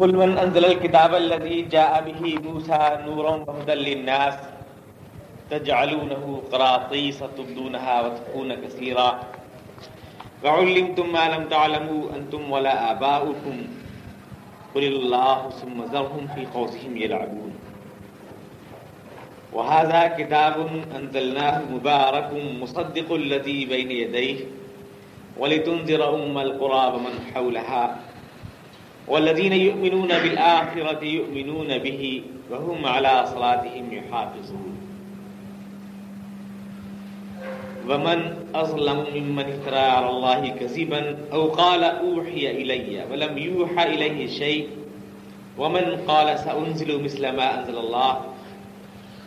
قل من انزل الكتاب الذي جاء به موسى نورا وهدى للناس تجعلونه قراطيس تبدونها وتخفون كثيرا. وعلمتم ما لم تعلموا انتم ولا اباؤكم قل الله ثم ذرهم في قوسهم يلعبون. وهذا كتاب انزلناه مبارك مصدق الذي بين يديه. ولتنذر ام القرى ومن حولها. والذين يؤمنون بالآخرة يؤمنون به وهم على صلاتهم يحافظون ومن أظلم ممن افترى على الله كذبا أو قال أوحي إلي ولم يوحى إليه شيء ومن قال سأنزل مثل ما أنزل الله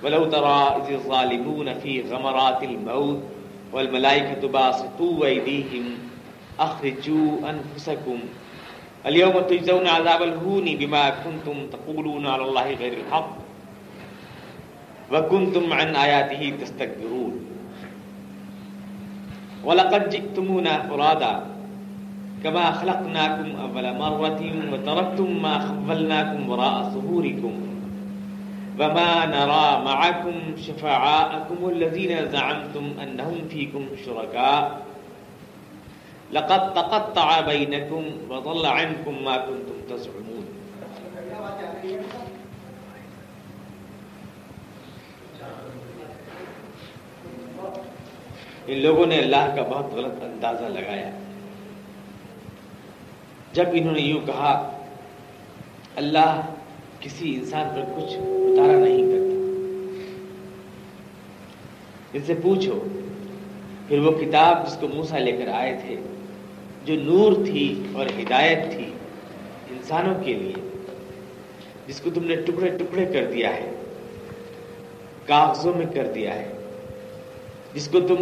ولو ترى إذ الظالمون في غمرات الموت والملائكة باسطوا أيديهم أخرجوا أنفسكم اليوم تجزون عذاب الهون بما كنتم تقولون على الله غير الحق وكنتم عن آياته تستكبرون. ولقد جئتمونا فرادا كما خلقناكم أول مرة وتركتم ما خولناكم وراء ظهوركم وما نرى معكم شفعاءكم الذين زعمتم أنهم فيكم شركاء. لقد تقطع بينكم وضل عنكم ما كنتم تزعمون. ان لوگوں نے اللہ کا بہت غلط اندازہ لگایا. جب انہوں نے یوں کہا، اللہ کسی انسان پر کچھ اتارا نہیں کرتا۔ ان سے پوچھو، پھر وہ کتاب جس کو موسا لے کر آئے تھے جو نور تھی اور ہدایت تھی انسانوں کے لیے، جس کو تم نے ٹکڑے ٹکڑے کر دیا ہے، کاغذوں میں کر دیا ہے، جس کو تم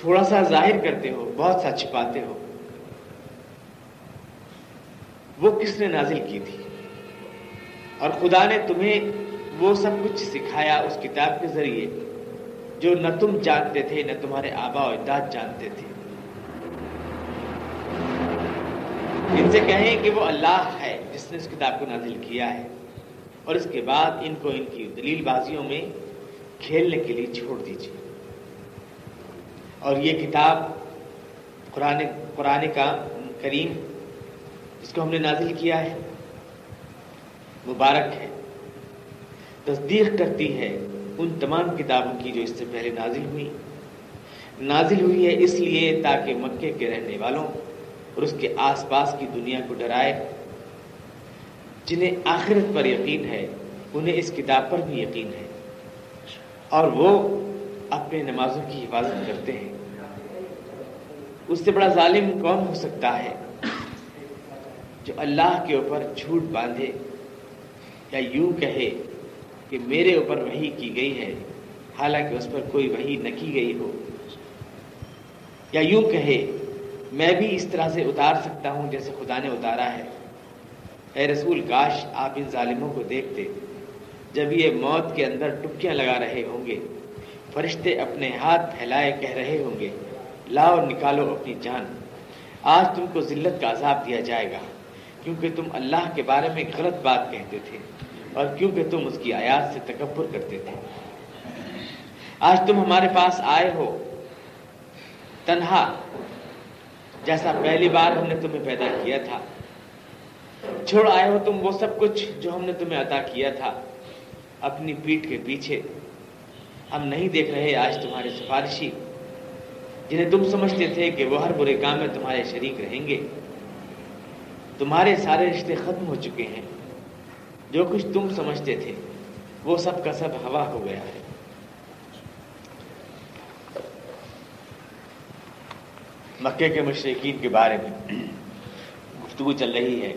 تھوڑا سا ظاہر کرتے ہو، بہت سا چھپاتے ہو۔ وہ کس نے نازل کی تھی؟ اور خدا نے تمہیں وہ سب کچھ سکھایا اس کتاب کے ذریعے، جو نہ تم جانتے تھے، نہ تمہارے آبا و اجداد جانتے تھے۔ ان سے کہیں کہ وہ اللہ ہے، جس نے اس کتاب کو نازل کیا ہے۔ اور اس کے بعد ان کو ان کی دلیل بازیوں میں کھیلنے کے لیے چھوڑ دیجیے اور یہ کتاب قرآن قرآن کا کریم، جس کو ہم نے نازل کیا ہے، مبارک ہے۔ تصدیق کرتی ہے ان تمام کتابوں کی جو اس سے پہلے نازل ہوئی۔ نازل ہوئی ہے اس لیے تاکہ مکے کے رہنے والوں اور اس کے آس پاس کی دنیا کو ڈرائے، جنہیں آخرت پر یقین ہے، انہیں اس کتاب پر بھی یقین ہے۔ اور وہ اپنے نمازوں کی حفاظت کرتے ہیں۔ اس سے بڑا ظالم کون ہو سکتا ہے جو اللہ کے اوپر جھوٹ باندھے یا یوں کہے کہ میرے اوپر وہی کی گئی ہے، حالانکہ اس پر کوئی وہی نہ کی گئی ہو۔ یا یوں کہے میں بھی اس طرح سے اتار سکتا ہوں جیسے خدا نے اتارا ہے۔ اے رسول، کاش آپ ان ظالموں کو دیکھتے۔ جب یہ موت کے اندر ٹکیاں لگا رہے ہوں گے، فرشتے اپنے ہاتھ پھیلائے کہہ رہے ہوں گے، لاؤ نکالو اپنی جان۔ آج تم کو ذلت کا عذاب دیا جائے گا، کیونکہ تم اللہ کے بارے میں غلط بات کہتے تھے اور کیونکہ تم اس کی آیات سے تکبر کرتے تھے۔ آج تم ہمارے پاس آئے ہو۔ تنہا جیسا پہلی بار ہم نے تمہیں پیدا کیا تھا۔ چھوڑ آئے ہو تم وہ سب کچھ جو ہم نے تمہیں عطا کیا تھا۔ اپنی پیٹھ کے پیچھے ہم نہیں دیکھ رہے آج تمہارے سفارشی، جنہیں تم سمجھتے تھے کہ وہ ہر برے کام میں تمہارے شریک رہیں گے۔ تمہارے سارے رشتے ختم ہو چکے ہیں۔ جو کچھ تم سمجھتے تھے، وہ سب کا سب ہوا ہو گیا ہے۔ مکے کے مشرقین کے بارے میں گفتگو چل رہی ہے۔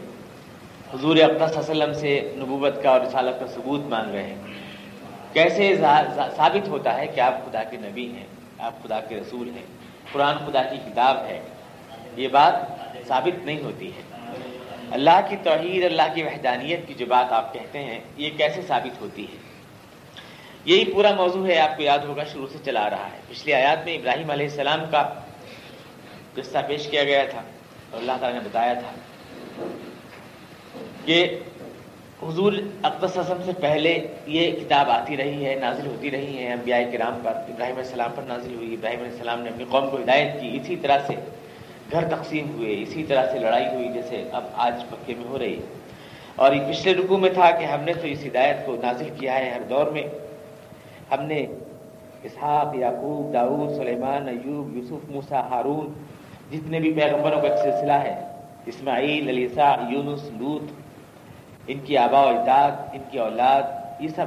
حضور اقدس وسلم سے نبوت کا اور رسالت کا ثبوت مانگ رہے ہیں۔ کیسے ثابت ہوتا ہے کہ آپ خدا کے نبی ہیں، آپ خدا کے رسول ہیں، قرآن خدا کی کتاب ہے۔ یہ بات ثابت نہیں ہوتی ہے۔ اللہ کی توحید، اللہ کی وحدانیت کی جو بات آپ کہتے ہیں، یہ کیسے ثابت ہوتی ہے؟ یہی پورا موضوع ہے، آپ کو یاد ہوگا، شروع سے چلا رہا ہے۔ پچھلی آیات میں ابراہیم علیہ السلام کا قصہ پیش کیا گیا تھا اور اللہ تعالیٰ نے بتایا تھا کہ حضور اقدس اعظم سے پہلے یہ کتاب آتی رہی ہے، نازل ہوتی رہی ہے انبیاء کرام پر، ابراہیم علیہ السلام پر نازل ہوئی، ابراہیم علیہ السلام نے اپنی قوم کو ہدایت کی، اسی طرح سے گھر تقسیم ہوئے، اسی طرح سے لڑائی ہوئی، جیسے اب آج مکے میں ہو رہی ہے۔ اور یہ پچھلے رکو میں تھا کہ ہم نے تو اس ہدایت کو نازل کیا ہے ہر دور میں۔ ہم نے اسحاق، یعقوب، داؤد، سلیمان، ایوب، یوسف موسا ہارون جتنے بھی پیغمبروں کا ایک سلسلہ ہے، اسماعیل، علیسا، یونس لوت ان کی آبا و اجداد، ان کی اولاد، یہ سب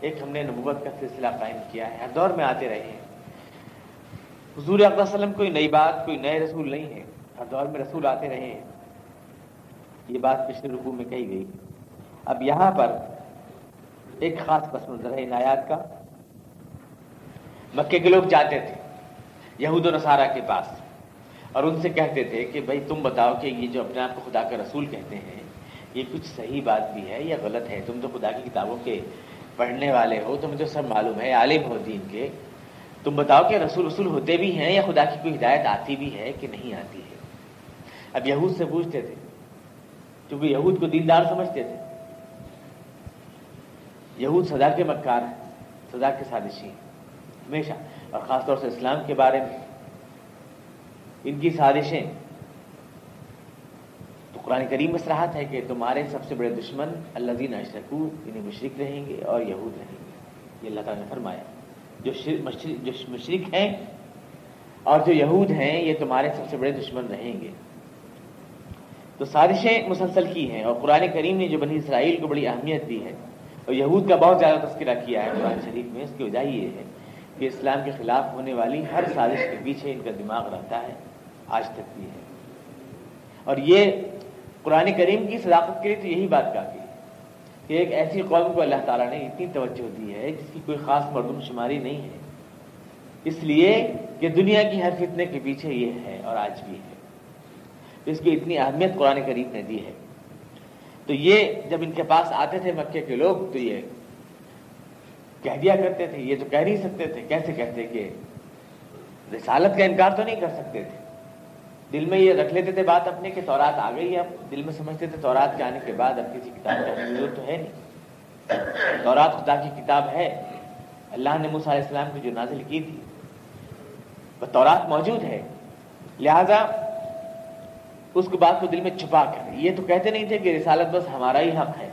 ایک ہم نے نبوت کا سلسلہ قائم کیا ہے، ہر دور میں آتے رہے ہیں۔ حضور اقبال وسلم کوئی نئی بات، کوئی نئے رسول نہیں ہے ہر دور میں رسول آتے رہے ہیں۔ یہ بات پچھلے رکوع میں کہی گئی۔ اب یہاں پر ایک خاص پس منظر ہے ان آیات کا۔ مکے کے لوگ جاتے تھے، یہود و نصارہ کے پاس۔ اور ان سے کہتے تھے کہ بھائی تم بتاؤ کہ یہ جو اپنے آپ کو خدا کا رسول کہتے ہیں، یہ کچھ صحیح بات بھی ہے یا غلط ہے؟ تم تو خدا کی کتابوں کے پڑھنے والے ہو، تمہیں تو سب معلوم ہے، عالم ہو دین کے۔ تم بتاؤ کہ رسول رسول ہوتے بھی ہیں یا خدا کی کوئی ہدایت آتی بھی ہے کہ نہیں آتی ہے؟ اب یہود سے پوچھتے تھے، کیونکہ یہود کو دیندار سمجھتے تھے۔ یہود سزا کے مکار ہیں سزا کے سازشی ہمیشہ۔ اور خاص طور سے اسلام کے بارے میں۔ ان کی سازشیں۔ تو قرآن کریم میں ہے کہ تمہارے سب سے بڑے دشمن اللہ دین اشرکو، انہیں مشرق رہیں گے اور یہود رہیں گے۔ یہ اللہ تعالیٰ نے فرمایا۔ جو جو مشرق ہیں اور جو یہود ہیں، یہ تمہارے سب سے بڑے دشمن رہیں گے۔ تو سازشیں مسلسل کی ہیں اور قرآن کریم نے جو بنی اسرائیل کو بڑی اہمیت دی ہے اور یہود کا بہت زیادہ تذکرہ کیا ہے قرآن شریف میں، اس کی وجہ یہ ہے کہ اسلام کے خلاف ہونے والی ہر سازش کے پیچھے ان کا دماغ رہتا ہے۔ آج تک بھی ہے۔ اور یہ قرآن کریم کی صداقت کے لیے تو یہی بات کافی ہے کہ ایک ایسی قوم کو اللہ تعالیٰ نے اتنی توجہ دی ہے، جس کی کوئی خاص مردم شماری نہیں ہے۔ اس لیے کہ دنیا کی ہر فتنے کے پیچھے یہ ہے اور آج بھی ہے۔ اس کی اتنی اہمیت قرآن کریم نے دی ہے۔ تو یہ جب ان کے پاس آتے تھے مکے کے لوگ، تو یہ کہہ دیا کرتے تھے، یہ تو کہہ نہیں سکتے تھے۔ کیسے کہتے کہ رسالت کا انکار تو نہیں کر سکتے تھے؟ دل میں یہ رکھ لیتے تھے بات اپنے کہ تورات آ گئی ہے اب۔ دل میں سمجھتے تھے تورات کے آنے کے بعد اب کسی کتاب کا ضرورت تو ہے نہیں۔ تورات خدا کی کتاب ہے۔ اللہ نے علیہ السلام کی جو نازل کی تھی، وہ تورات موجود ہے۔ لہذا اس کو بات کو دل میں چھپا کر۔ یہ تو کہتے نہیں تھے کہ رسالت بس ہمارا ہی حق ہے۔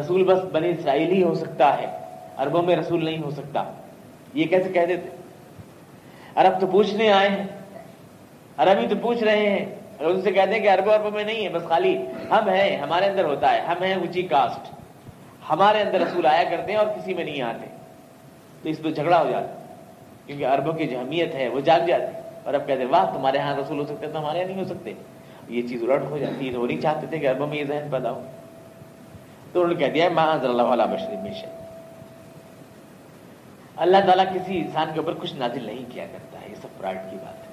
رسول بس بنی اسرائیل ہی ہو سکتا ہے۔ عربوں میں رسول نہیں ہو سکتا۔ یہ کیسے کہتے تھے عرب تو پوچھنے آئے ہیں۔ عربی تو پوچھ رہے ہیں۔ اور ان سے کہتے ہیں کہ اربوں اربوں میں نہیں ہے، بس خالی ہم ہیں، ہمارے اندر ہوتا ہے، ہم ہیں اونچی کاسٹ۔ ہمارے اندر رسول آیا کرتے ہیں اور کسی میں نہیں آتے۔ تو اس پہ جھگڑا ہو جاتا کیونکہ اربوں کی جو اہمیت ہے، وہ جاگ جاتی اور اب کہتے ہیں، واہ، تمہارے یہاں رسول ہو سکتے تو ہمارے یہاں نہیں ہو سکتے۔ یہ چیز الٹ ہو جاتی ہے وہ نہیں چاہتے تھے کہ اربوں میں یہ ذہن پیدا ہو۔ تو انہوں نے کہہ دیا ماں اللہ علیہ بشر اللہ تعالیٰ کسی انسان کے اوپر کچھ نازل نہیں کیا کرتا ہے، یہ سب فراڈ کی بات ہے۔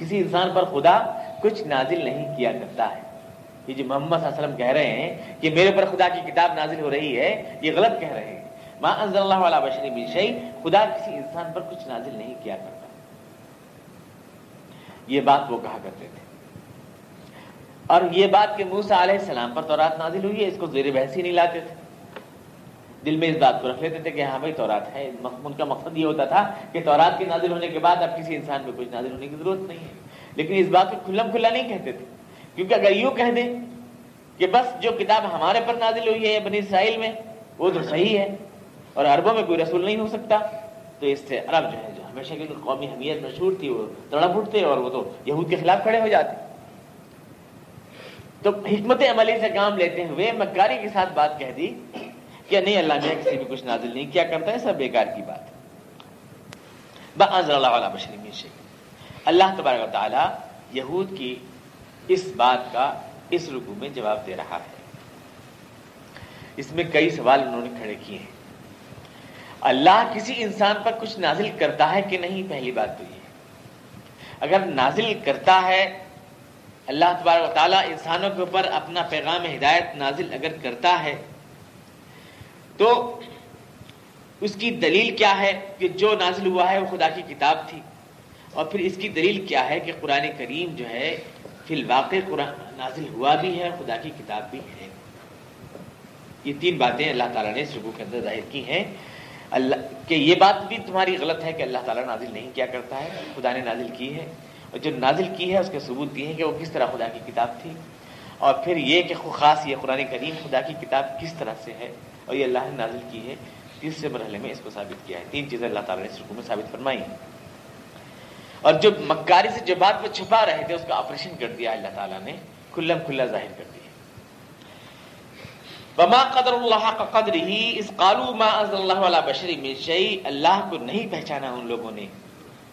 کسی انسان پر خدا کچھ نازل نہیں کیا کرتا ہے۔ یہ جو محمد صلی اللہ علیہ وسلم کہہ رہے ہیں کہ میرے پر خدا کی کتاب نازل ہو رہی ہے، یہ غلط کہہ رہے ہیں۔ ماں انزل اللہ علیہ بشری بشئی خدا کسی انسان پر کچھ نازل نہیں کیا کرتا۔ یہ بات وہ کہا کرتے تھے۔ اور یہ بات کہ موسا علیہ السلام پر تورات نازل ہوئی ہے، اس کو زیر بحث ہی نہیں لاتے تھے۔ دل میں اس بات کو رکھ لیتے تھے کہ ہاں بھائی تورات ہے۔ ان کا مقصد یہ ہوتا تھا کہ تورات کے نازل ہونے کے بعد اب کسی انسان میں کچھ نازل ہونے کی ضرورت نہیں ہے۔ لیکن اس بات کو کھلم کھلا نہیں کہتے تھے۔ کیونکہ اگر یوں کہہ دیں کہ بس جو کتاب ہمارے پر نازل ہوئی ہے بنی اسرائیل میں، وہ تو صحیح ہے اور عربوں میں کوئی رسول نہیں ہو سکتا، تو اس سے عرب جو ہے جو ہمیشہ کی قومی حمیت مشہور تھی، وہ تڑپ اٹھتے اور وہ تو یہود کے خلاف کھڑے ہو جاتے۔ تو حکمت عملی سے کام لیتے ہوئے مکاری کے ساتھ بات کہہ دی کیا نہیں، اللہ نے کسی بھی کچھ نازل نہیں کیا، کرتا ہے سب بیکار کی بات اللہ بشری سے اللہ تبارک و تعالی یہود کی اس بات کا اس رکو میں جواب دے رہا ہے۔ اس میں کئی سوال انہوں نے کھڑے کیے ہیں۔ اللہ کسی انسان پر کچھ نازل کرتا ہے کہ نہیں؟ پہلی بات تو یہ۔ اگر نازل کرتا ہے، اللہ تبارک و تعالیٰ انسانوں کے اوپر اپنا پیغام ہدایت نازل اگر کرتا ہے تو اس کی دلیل کیا ہے کہ جو نازل ہوا ہے وہ خدا کی کتاب تھی؟ اور پھر اس کی دلیل کیا ہے کہ قرآن کریم جو ہے، فی الواقع قرآن نازل ہوا بھی ہے خدا کی کتاب بھی ہے۔ یہ تین باتیں اللہ تعالیٰ نے اس رکو کے اندر ظاہر کی ہیں۔ اللہ کہ یہ بات بھی تمہاری غلط ہے کہ اللہ تعالیٰ نازل نہیں کیا کرتا ہے، خدا نے نازل کی ہے۔ اور جو نازل کی ہے، اس کے ثبوت دیے ہیں کہ وہ کس طرح خدا کی کتاب تھی۔ اور پھر یہ کہ خاص یہ قرآن کریم خدا کی کتاب کس طرح سے ہے؟ اور یہ اللہ نے نازل کی ہے تیسرے مرحلے میں اس کو ثابت کیا ہے۔ تین چیزیں اللہ تعالیٰ نے اس رکو میں ثابت فرمائی ہیں۔ اور جو مکاری سے جو بات وہ چھپا رہے تھے، اس کا آپریشن کر دیا اللہ تعالیٰ نے، کھلم کھلا ظاہر کر دیا۔ وما قدر اللہ کا قدر ہی اس قالو ما از اللہ علیہ بشری میں شعی اللہ کو نہیں پہچانا ان لوگوں نے،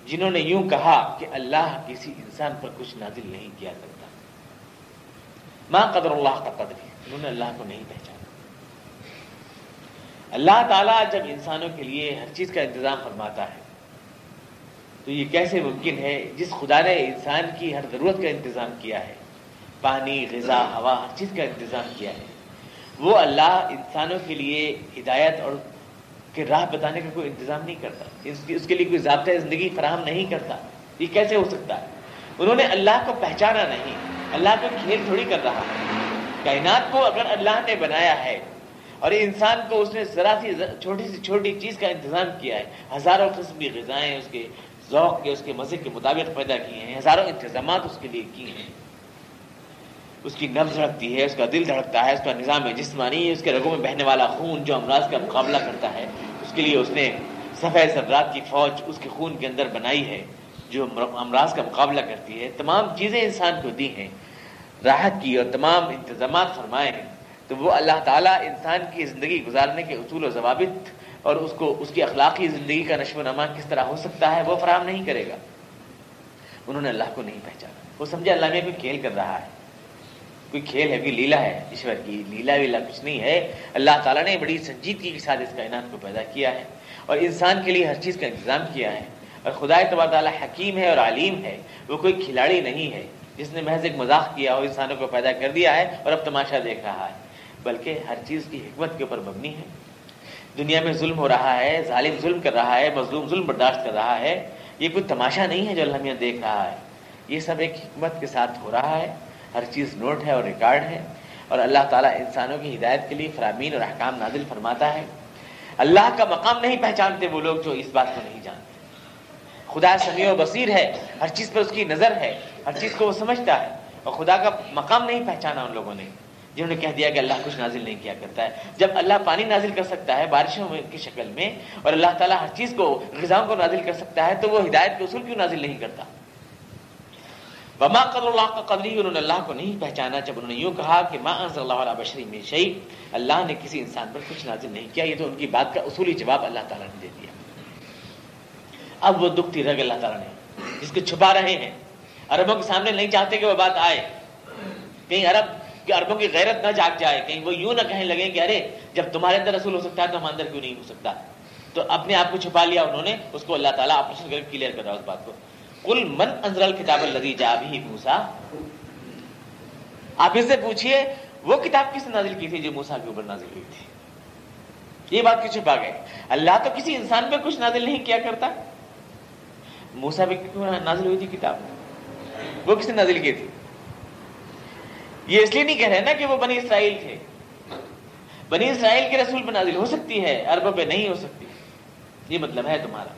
جنہوں نے یوں کہا کہ اللہ کسی انسان پر کچھ نازل نہیں کیا کرتا ما قدر اللہ کا قدر انہوں نے اللہ کو نہیں پہچانا۔ اللہ تعالیٰ جب انسانوں کے لیے ہر چیز کا انتظام فرماتا ہے، تو یہ کیسے ممکن ہے؟ جس خدا نے انسان کی ہر ضرورت کا انتظام کیا ہے، پانی، غذا، ہوا، ہر چیز کا انتظام کیا ہے، وہ اللہ انسانوں کے لیے ہدایت اور کہ راہ بتانے کا کوئی انتظام نہیں کرتا، اس کے لیے کوئی ضابطۂ زندگی فراہم نہیں کرتا۔ یہ کیسے ہو سکتا ہے؟ انہوں نے اللہ کو پہچانا نہیں، اللہ کو کھیل تھوڑی کر رہا ہے۔ کائنات کو اگر اللہ نے بنایا ہے اور انسان کو اس نے ذرا سی چھوٹی سی چھوٹی چیز کا انتظام کیا ہے۔ ہزاروں قسم کی غذائیں اس کے ذوق کے، اس کے مزے کے مطابق پیدا کیے ہیں۔ ہزاروں انتظامات اس کے لیے کیے ہیں۔ اس کی نبز دھڑکتی ہے، اس کا دل دھڑکتا ہے، اس کا نظام جسمانی، اس کے رگوں میں بہنے والا خون جو امراض کا مقابلہ کرتا ہے، اس کے لیے اس نے سفید سرات کی فوج اس کے خون کے اندر بنائی ہے، جو امراض کا مقابلہ کرتی ہے۔ تمام چیزیں انسان کو دی ہیں، راحت کی اور تمام انتظامات فرمائے ہیں۔ تو وہ اللہ تعالیٰ انسان کی زندگی گزارنے کے اصول و ضوابط اور اس کو، اس کی اخلاقی زندگی کا نشو و نما کس طرح ہو سکتا ہے، وہ فراہم نہیں کرے گا۔ انہوں نے اللہ کو نہیں پہچانا۔ وہ سمجھے اللہ میں کوئی کھیل کر رہا ہے۔ کوئی کھیل ہے، کوئی لیلا ہے۔ ایشور کی لیلا ویلا کچھ نہیں ہے۔ اللہ تعالیٰ نے بڑی سنجیدگی کے ساتھ اس کائنات کو پیدا کیا ہے۔ اور انسان کے لیے ہر چیز کا انتظام کیا ہے۔ اور خدا تبار تعالیٰ حکیم ہے اور عالیم ہے۔ وہ کوئی کھلاڑی نہیں ہے۔ جس نے محض ایک مذاق کیا ہو، انسانوں کو پیدا کر دیا ہے اور اب تماشا دیکھ رہا ہے۔ بلکہ ہر چیز کی حکمت کے اوپر مبنی ہے۔ دنیا میں ظلم ہو رہا ہے، ظالم ظلم کر رہا ہے، مظلوم ظلم برداشت کر رہا ہے، یہ کوئی تماشا نہیں ہے جو اللہ میاں دیکھ رہا ہے۔ یہ سب ایک حکمت کے ساتھ ہو رہا ہے۔ ہر چیز نوٹ ہے اور ریکارڈ ہے۔ اور اللہ تعالیٰ انسانوں کی ہدایت کے لیے فرامین اور احکام نازل فرماتا ہے۔ اللہ کا مقام نہیں پہچانتے وہ لوگ جو اس بات کو نہیں جانتے۔ خدا سمیع و بصیر ہے، ہر چیز پر اس کی نظر ہے، ہر چیز کو وہ سمجھتا ہے۔ اور خدا کا مقام نہیں پہچانا ان لوگوں نے۔ جنہوں نے کہہ دیا کہ اللہ کچھ نازل نہیں کیا کرتا ہے۔ جب اللہ پانی نازل کر سکتا ہے بارشوں کی شکل میں اور اللہ تعالیٰ ہر چیز کو، غذاؤں کو نازل کر سکتا ہے تو وہ ہدایت کے اصول کیوں نازل نہیں کرتا؟ وما قدر اللہ کا قدری انہوں نے اللہ کو نہیں پہچانا۔ جب انہوں نے یوں کہا کہ ما انزل اللہ علیہ بشری میں شعیب اللہ نے کسی انسان پر کچھ نازل نہیں کیا۔ یہ تو ان کی بات کا اصولی جواب اللہ تعالیٰ نے دے دیا۔ اب وہ دکھ رہ اللہ تعالیٰ نے، جس کو چھپا رہے ہیں۔ عربوں کے سامنے نہیں چاہتے کہ وہ بات آئے۔ کہیں عرب کہ عربوں کی غیرت نہ جاگ جائے، کہیں وہ یوں نہ کہنے لگے کہ ارے، جب تمہارے اندر رسول ہو سکتا ہے تو ہمارے اندر کیوں نہیں ہو سکتا؟ تو اپنے آپ کو چھپا لیا انہوں نے، اس کو اللہ تعالیٰ آپریشن کر کلیئر کر رہا اس بات کو۔ کل من انزل کتاب الذی جا بھی موسا آپ اس سے پوچھئے، وہ کتاب کس نازل کی تھی جو موسا کے اوپر نازل ہوئی تھی؟ یہ بات کیوں چھپا گئے؟ اللہ تو کسی انسان پہ کچھ نازل نہیں کیا کرتا۔ موسا پہ کیوں نازل ہوئی تھی کتاب؟ وہ کس نے نازل کی تھی؟ یہ اس لیے نہیں کہہ رہے نا کہ وہ بنی اسرائیل تھے۔ بنی اسرائیل کے رسول پہ نازل ہو سکتی ہے، عربوں پہ نہیں ہو سکتی۔ یہ مطلب ہے تمہارا۔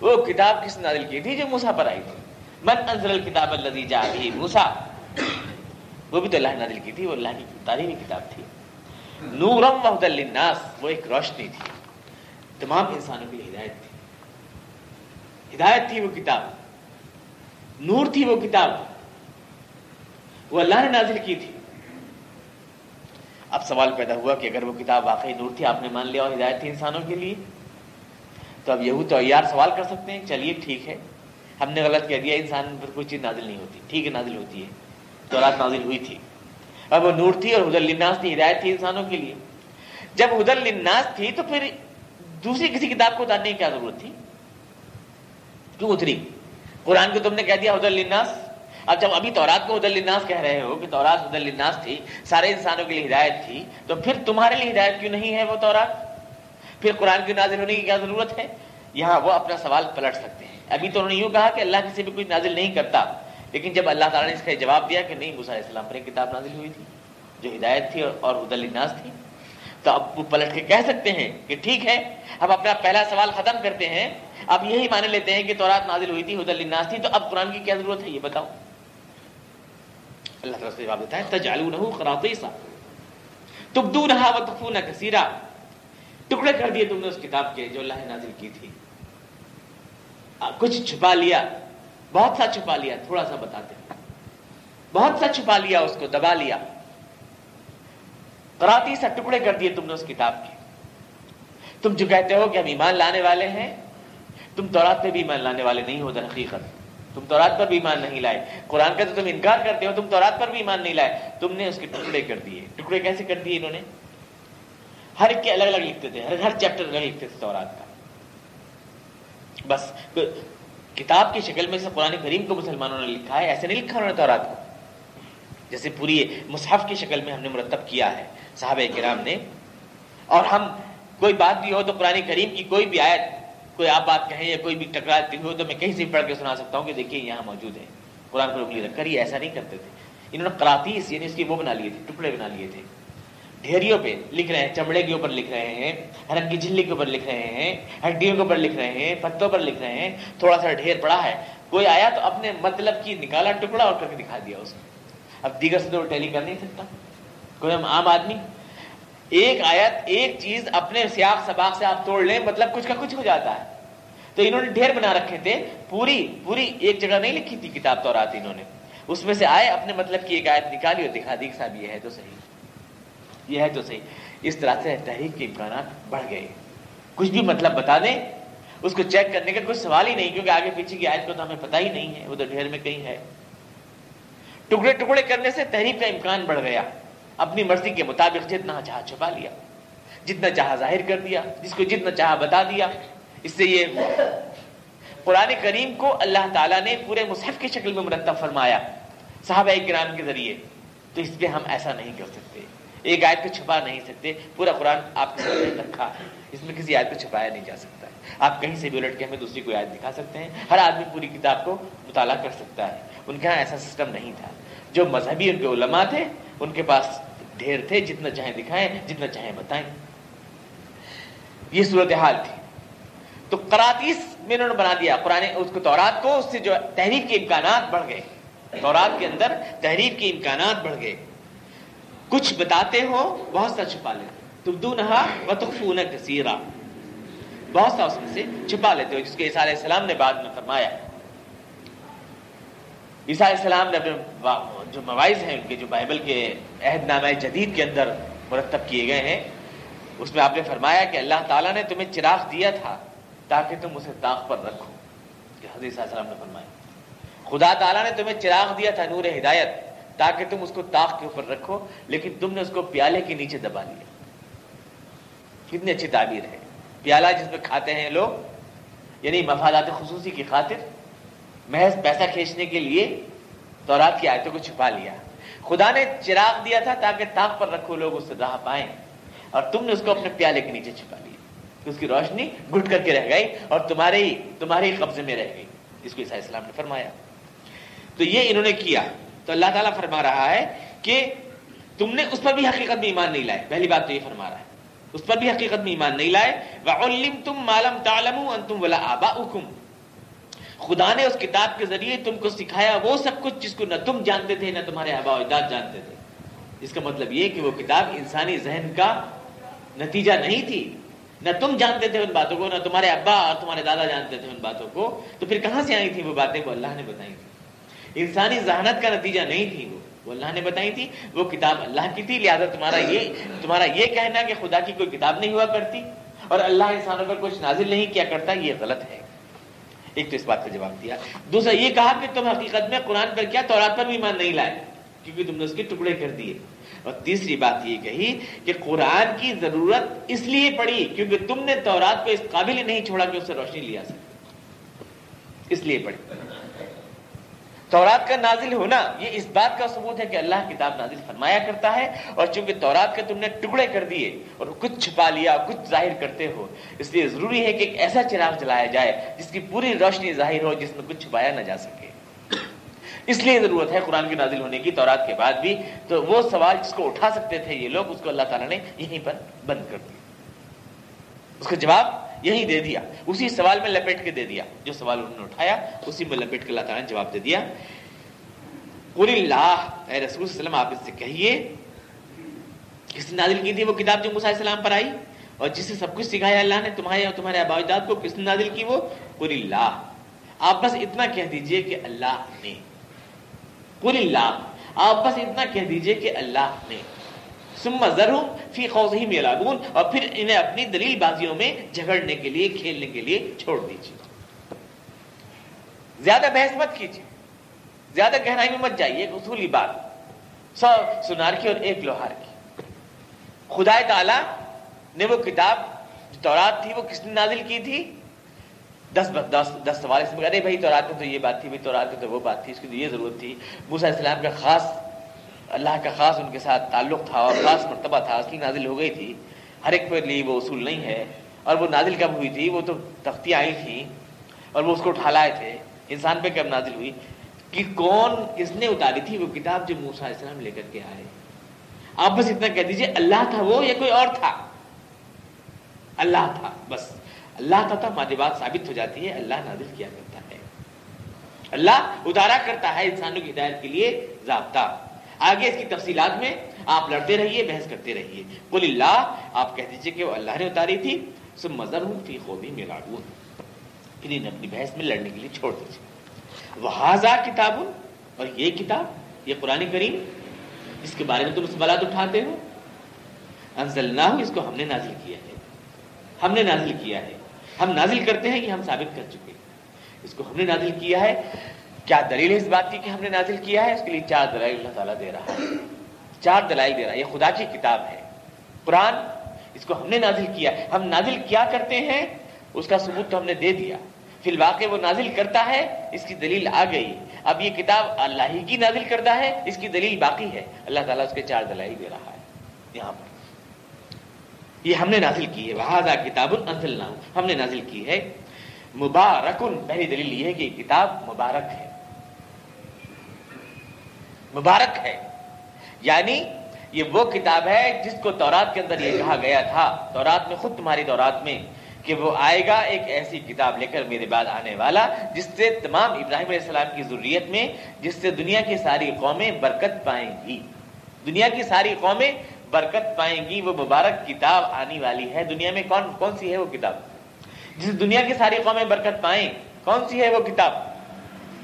وہ کتاب کس نازل کی تھی جو موسا پر آئی تھی؟ من انزل الکتاب الذی جاء به موسا وہ بھی تو اللہ نازل کی تھی، وہ اللہ کی تعلیمی کتاب تھی۔ نورم وحد للناس، وہ ایک روشنی تھی۔ تمام انسانوں کے لیے ہدایت تھی۔ ہدایت تھی وہ کتاب۔ نور تھی وہ کتاب۔ وہ اللہ نے نازل کی تھی۔ اب سوال پیدا ہوا کہ اگر وہ کتاب واقعی نور تھی، آپ نے مان لیا اور ہدایت تھی انسانوں کے لیے؟ تو اب یہو تو یار سوال کر سکتے ہیں، چلیے ٹھیک ہے۔ ہم نے غلط کہہ دیا، انسان پر کوئی چیز نازل نہیں ہوتی۔ ٹھیک ہے، نازل ہوتی ہے۔ تو رات نازل ہوئی تھی۔ اب وہ نور تھی اور حد الناس تھی، ہدایت تھی انسانوں کے لیے۔ جب حد الناس تھی تو پھر دوسری کسی کتاب کو اتارنے کی کیا ضرورت تھی؟ کیوں اتری؟ قرآن کو تم نے کہہ دیا حد الناس اب جب ابھی تورات کو حد الناس کہہ رہے ہو کہ تورات حد الناس تھی، سارے انسانوں کے لیے ہدایت تھی، تو پھر تمہارے لیے ہدایت کیوں نہیں ہے وہ تورات؟ پھر قرآن کی نازل ہونے کی کیا ضرورت ہے؟ یہاں وہ اپنا سوال پلٹ سکتے ہیں۔ ابھی تو انہوں نے یوں کہا کہ اللہ کسی بھی کچھ نازل نہیں کرتا، لیکن جب اللہ تعالیٰ نے اس کا جواب دیا کہ نہیں علیہ السلام پر ایک کتاب نازل ہوئی تھی، جو ہدایت تھی اور حد الناس تھی، تو اب وہ پلٹ کے کہہ سکتے ہیں کہ ٹھیک ہے اب اپنا پہلا سوال ختم کرتے ہیں۔ اب یہی مان لیتے ہیں کہ تورات نازل ہوئی تھی حد الناس تھی، تو اب قرآن کی کیا ضرورت ہے؟ یہ بتاؤ۔ اللہ تعالیٰ سے جواب دیتا ہے، تجعلونہ خراطیسا تبدونہا و وتخفون کثیرا۔ ٹکڑے کر دیے تم نے اس کتاب کے جو اللہ نے نازل کی تھی۔ کچھ چھپا لیا۔ بہت سا چھپا لیا، تھوڑا سا بتاتے ہیں۔ بہت سا چھپا لیا، اس کو دبا لیا۔ کراتی سا ٹکڑے کر دیے تم نے اس کتاب کے۔ تم جو کہتے ہو کہ ہم ایمان لانے والے ہیں، تم تورات پہ بھی ایمان لانے والے نہیں ہو، در حقیقت۔ تم تورات پر بھی ایمان نہیں لائے۔ قرآن کا تو تم انکار کرتے ہو، تم تورات پر بھی ایمان نہیں لائے۔ تم نے اس کے ٹکڑے کر دیے۔ ٹکڑے کیسے کر دیے انہوں نے؟ ہر ایک کے الگ الگ لکھتے تھے، ہر ہر چیپٹر الگ لکھتے تھے تورات کا۔ بس، کتاب کی شکل میں سے قرآن کریم کو مسلمانوں نے لکھا ہے، ایسے نہیں لکھا انہوں نے تورات کو۔ جیسے پوری مصحف کی شکل میں ہم نے مرتب کیا ہے، صحابہ کرام نے۔ اور ہم، کوئی بات بھی ہو تو قرآن کریم کی کوئی بھی آیت کوئی آپ بات کہیں یا کوئی بھی ٹکراتی ہو تو میں کہیں سے پڑھ کے سنا سکتا ہوں کہ دیکھیے یہاں موجود ہے قرآن کو رکھ کر یہ ایسا نہیں کرتے تھے۔ انہوں نے کراتیس یعنی اس کی وہ بنا لیے تھے، ٹکڑے بنا لیے تھے۔ ڈھیریوں پہ لکھ رہے ہیں، چمڑے کے اوپر لکھ رہے ہیں ہرن کی جھلی کے اوپر لکھ رہے ہیں، ہڈیوں کے اوپر لکھ رہے ہیں، پتوں پر لکھ رہے ہیں۔ تھوڑا سا ڈھیر پڑا ہے۔ کوئی آیا تو اپنے مطلب کی نکالا ٹکڑا اور کر کے دکھا دیا اس کو اب دیگر سے تو ٹیلی کر نہیں سکتا۔ کوئی ہم عام آدمی ایک آیت، ایک چیز اپنے سیاق، سباق سے آپ توڑ لیں مطلب کچھ کا کچھ ہو جاتا ہے۔ تو انہوں نے ڈھیر بنا رکھے تھے، پوری پوری ایک جگہ نہیں لکھی تھی کتاب تو رات انہوں نے۔ اس میں سے آئے، اپنے مطلب کی ایک آیت نکالی اور دکھا دی صاحب، یہ ہے تو صحیح۔ یہ ہے تو صحیح۔ اس طرح سے تحریک کے امکانات بڑھ گئے۔ کچھ بھی مطلب بتا دیں، اس کو چیک کرنے کا کوئی سوال ہی نہیں، کیونکہ آگے پیچھے کی آیت کو تو ہمیں پتہ ہی نہیں ہے، وہ تو ڈھیر میں کہیں ہے۔ ٹکڑے ٹکڑے کرنے سے تحریک کا امکان بڑھ گیا۔ اپنی مرضی کے مطابق جتنا چاہا چھپا لیا، جتنا چاہا ظاہر کر دیا، جس کو جتنا چاہا بتا دیا۔ اس سے یہ قرآن کریم کو اللہ تعالیٰ نے پورے مصحف کی شکل میں مرتب فرمایا، صحابہ کرام کے ذریعے۔ تو اس پہ ہم ایسا نہیں کر سکتے۔ ایک آیت کو چھپا نہیں سکتے، پورا قرآن آپ کے سامنے رکھا۔ ہے اس میں کسی آیت کو چھپایا نہیں جا سکتا۔ ہے آپ کہیں سے بھی الٹ کے ہمیں دوسری کوئی آیت دکھا سکتے ہیں۔ ہر آدمی پوری کتاب کو مطالعہ کر سکتا ہے۔ ان کے یہاں ایسا سسٹم نہیں تھا۔ جو مذہبی ان کے علماء تھے، ان کے پاس ڈھیر تھے، جتنا چاہیں دکھائیں، جتنا چاہیں بتائیں۔ یہ صورتحال تھی۔ تو کراتیس میں انہوں نے بنا دیا۔ قرآن، اس کو تورات کو، اس سے جو تحریر کے امکانات بڑھ گئے۔ تورات کے اندر تحریر کے امکانات بڑھ گئے۔ کچھ بتاتے ہو، بہت سا چھپا لیتے تم دو نہا و تخفون کثیرا۔ بہت سا اس میں سے چھپا لیتے ہو، جس کے عیسیٰ علیہ السلام نے بعد میں فرمایا۔ عیسیٰ علیہ السلام نے اپنے جو مواعظ ہیں، ان کے جو بائبل کے عہد نامہ جدید کے اندر مرتب کیے گئے ہیں، اس میں آپ نے فرمایا کہ اللہ تعالیٰ نے تمہیں چراغ دیا تھا تاکہ تم اسے طاق پر رکھو، کہ حضرت السلام نے فرمایا۔ خدا تعالیٰ نے تمہیں چراغ دیا تھا نور ہدایت، تاکہ تم اس کو طاق کے اوپر رکھو، لیکن تم نے اس کو پیالے کے نیچے دبا لیا۔ کتنی اچھی تعبیر ہے۔ پیالہ جس میں کھاتے ہیں لوگ یعنی مفادات خصوصی کی خاطر محض پیسہ کھینچنے کے لیے تورات کی آیتوں کو چھپا لیا۔ خدا نے چراغ دیا تھا تاکہ طاق پر رکھو لوگ اس سے راہ پائیں۔ اور تم نے اس کو اپنے پیالے کے نیچے چھپا لیا۔ اس کی روشنی گھٹ کر کے رہ گئی اور تمہارے ہی تمہارے ہی قبضے میں رہ گئی۔ جس کو عیسائی اسلام نے فرمایا۔ تو یہ انہوں نے کیا۔ تو اللہ تعالیٰ فرما رہا ہے کہ تم نے اس پر بھی حقیقت میں ایمان نہیں لائے۔ پہلی بات تو یہ فرما رہا ہے۔ اس پر بھی حقیقت میں ایمان نہیں لائے۔ وَعُلِّمْتُمْ مَا لَمْ تَعْلَمُوا أَنْتُمْ وَلَا آبَاؤُكُمْ۔ خدا نے اس کتاب کے ذریعے تم کو سکھایا وہ سب کچھ جس کو نہ تم جانتے تھے، نہ تمہارے آبا اجداد جانتے تھے۔ اس کا مطلب یہ کہ وہ کتاب انسانی ذہن کا نتیجہ نہیں تھی۔ نہ تم جانتے تھے ان باتوں کو، نہ تمہارے ابا اور تمہارے دادا جانتے تھے ان باتوں کو۔ تو پھر کہاں سے آئی تھی وہ باتیں؟ وہ اللہ نے بتائی تھی۔ انسانی ذہانت کا نتیجہ نہیں تھی وہ۔ وہ اللہ نے بتائی تھی۔ وہ کتاب اللہ کی تھی۔ لہٰذا تمہارا یہ تمہارا یہ کہنا کہ خدا کی کوئی کتاب نہیں ہوا کرتی۔ اور اللہ انسانوں پر کچھ نازل نہیں کیا کرتا، یہ غلط ہے۔ ایک تو اس بات کا جواب دیا۔ دوسرا، یہ کہا کہ تم حقیقت میں قرآن پر کیا تورات پر بھی ایمان نہیں لائے، کیونکہ تم نے اس کے ٹکڑے کر دیے۔ اور تیسری بات یہ کہی کہ قرآن کی ضرورت اس لیے پڑی کیونکہ تم نے تورات کو اس قابل نہیں چھوڑا کہ اس سے روشنی لیا سکے۔ اس لیے پڑی۔ تورات کا نازل ہونا یہ اس بات کا ثبوت ہے کہ اللہ کتاب نازل فرمایا کرتا ہے اور چونکہ تورات کے تم نے ٹکڑے کر دیے اور کچھ چھپا لیا، کچھ ظاہر کرتے ہو، اس لیے ضروری ہے کہ ایک ایسا چراغ جلایا جائے جس کی پوری روشنی ظاہر ہو، جس میں کچھ چھپایا نہ جا سکے۔ اس لیے ضرورت ہے قرآن کے نازل ہونے کی، تورات کے بعد بھی۔ تو وہ سوال جس کو اٹھا سکتے تھے یہ لوگ، اس کو اللہ تعالیٰ نے یہیں پر بند کر دیا۔ اس کا جواب یہی دے دیا۔ اسی سوال میں لپیٹ کے دے دیا۔ جو سوال انہوں نے اٹھایا، اسی میں لپیٹ کے اللہ تعالیٰ نے جواب دے دیا۔ قل اللہ، اے رسول صلی اللہ علیہ وسلم، آپ اس سے کہیے کس نے نازل کی تھی وہ کتاب جو علیہ السلام پر آئی، اور جسے سب کچھ سکھایا اللہ نے، تمہارے اور تمہارے آبا اجداد کو، کس نے نازل کی وہ؟ قل اللہ۔ آپ بس اتنا کہہ دیجیے کہ اللہ نے۔ قل اللہ۔ آپ بس اتنا کہہ دیجیے کہ اللہ نے۔ ثم ذرہم فی خوضہم یلعبون، اور پھر انہیں اپنی دلیل بازیوں میں جھگڑنے کے لیے، کھیلنے کے لیے چھوڑ دیجیے زیادہ بحث مت کیجیے۔ زیادہ گہرائی میں مت جائیے، ایک اصولی بات۔ سو سنار کی اور ایک لوہار کی۔ خدا تعالی نے وہ کتاب جو تورات تھی، وہ کس نے نازل کی تھی؟ دس دس دس سوال اس میں ارے بھائی تورات میں تو یہ بات تھی، بھائی تورات میں تو وہ بات تھی، اس کی تو یہ ضرورت تھی۔ موسیٰ السلام کا خاص اللہ کا خاص ان کے ساتھ تعلق تھا اور خاص مرتبہ تھا اس نازل ہو گئی تھی۔ ہر ایک پر لیے وہ اصول نہیں ہے۔ اور وہ نازل کب ہوئی تھی؟ وہ تو تختی آئی تھیں اور وہ اس کو اٹھا لائے تھے۔ انسان پہ کب نازل ہوئی؟ کہ کون کس نے اتاری تھی وہ کتاب جو موسا السلام لے کر کے آئے؟ آپ بس اتنا کہہ دیجیے، اللہ تھا وہ یا کوئی اور تھا؟ اللہ تھا، بس۔ اللہ تھا تو ہماری بات ثابت ہو جاتی ہے اللہ نازل کیا کرتا ہے۔ اللہ اتارا کرتا ہے انسانوں کی ہدایت کے لیے ضابطہ۔ آگے اس کی تفصیلات میں آپ لڑتے رہیے، بحث کرتے رہیے۔ بول اللہ، آپ کہہ دیجیے کہ وہ اللہ نے اتاری تھی۔ سب مذہب ہوں فی خوبی میں راگون پھر ان اپنی بحث میں لڑنے کے لیے چھوڑ دیجیے وہ کتاب اور یہ کتاب، یہ قرآن کریم جس کے بارے میں تم سوالات اٹھاتے ہو۔ انزل نہ ہو اس کو ہم نے نازل کیا ہے۔ ہم نے نازل کیا ہے۔ ہم نازل کرتے ہیں کہ ہم ثابت کر چکے اس کو ہم نے نازل کیا ہے۔ کیا دلیل ہے اس بات کی کہ ہم نے نازل کیا ہے؟ اس کے لیے چار دلائل اللہ تعالیٰ دے رہا ہے۔ چار دلائل دے رہا ہے۔ یہ خدا کی کتاب ہے۔ قرآن، اس کو ہم نے نازل کیا ہم نازل کیا کرتے ہیں؟ اس کا ثبوت تو ہم نے دے دیا۔ فی الواقع وہ نازل کرتا ہے، اس کی دلیل آ گئی۔ اب یہ کتاب اللہ ہی کی نازل کردہ ہے، اس کی دلیل باقی ہے۔ اللہ تعالیٰ اس کے چار دلائل دے رہا ہے۔ یہاں پر۔ یہ ہم نے نازل کی ہے۔ وہ کتاب ہم نے نازل کی ہے۔ مبارکن پہلی دلیل یہ ہے کہ یہ کتاب مبارک ہے۔ مبارک ہے۔ یعنی یہ وہ کتاب ہے جس کو تورات کے اندر یہ کہا گیا تھا، تورات میں خود تمہاری تورات میں، کہ وہ آئے گا ایک ایسی کتاب لے کر میرے بعد آنے والا، جس سے تمام ابراہیم علیہ السلام کی ضروریت میں، جس سے دنیا کی ساری قومیں برکت پائیں گی۔ دنیا کی ساری قومیں برکت پائیں گی، وہ مبارک کتاب آنے والی ہے۔ دنیا میں کون کون سی ہے وہ کتاب؟ جس دنیا کی ساری قومیں برکت پائیں، کون سی ہے وہ کتاب؟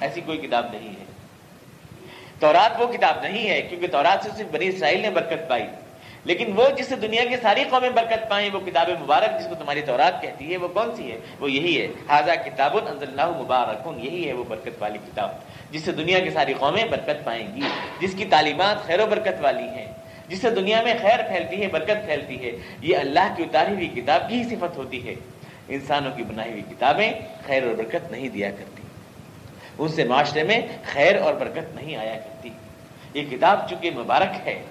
ایسی کوئی کتاب نہیں ہے۔ تورات وہ کتاب نہیں ہے، کیونکہ تورات سے صرف بنی اسرائیل نے برکت پائی۔ لیکن وہ جس سے دنیا کی ساری قومیں برکت پائیں، وہ کتاب مبارک جس کو تمہاری تورات کہتی ہے، وہ کون سی ہے؟ وہ یہی ہے۔ حاضہ کتاب اللہ مبارک، یہی ہے وہ برکت والی کتاب۔ جس سے دنیا کی ساری قومیں برکت پائیں گی، جس کی تعلیمات خیر و برکت والی ہیں۔ جس سے دنیا میں خیر پھیلتی ہے، برکت پھیلتی ہے۔ یہ اللہ کی اتاری ہوئی کتاب کی ہی صفت ہوتی ہے۔ انسانوں کی بنائی ہوئی کتابیں خیر اور برکت نہیں دیا کرتی۔ ان سے معاشرے میں خیر اور برکت نہیں آیا کرتی۔ یہ کتاب چونکہ مبارک ہے،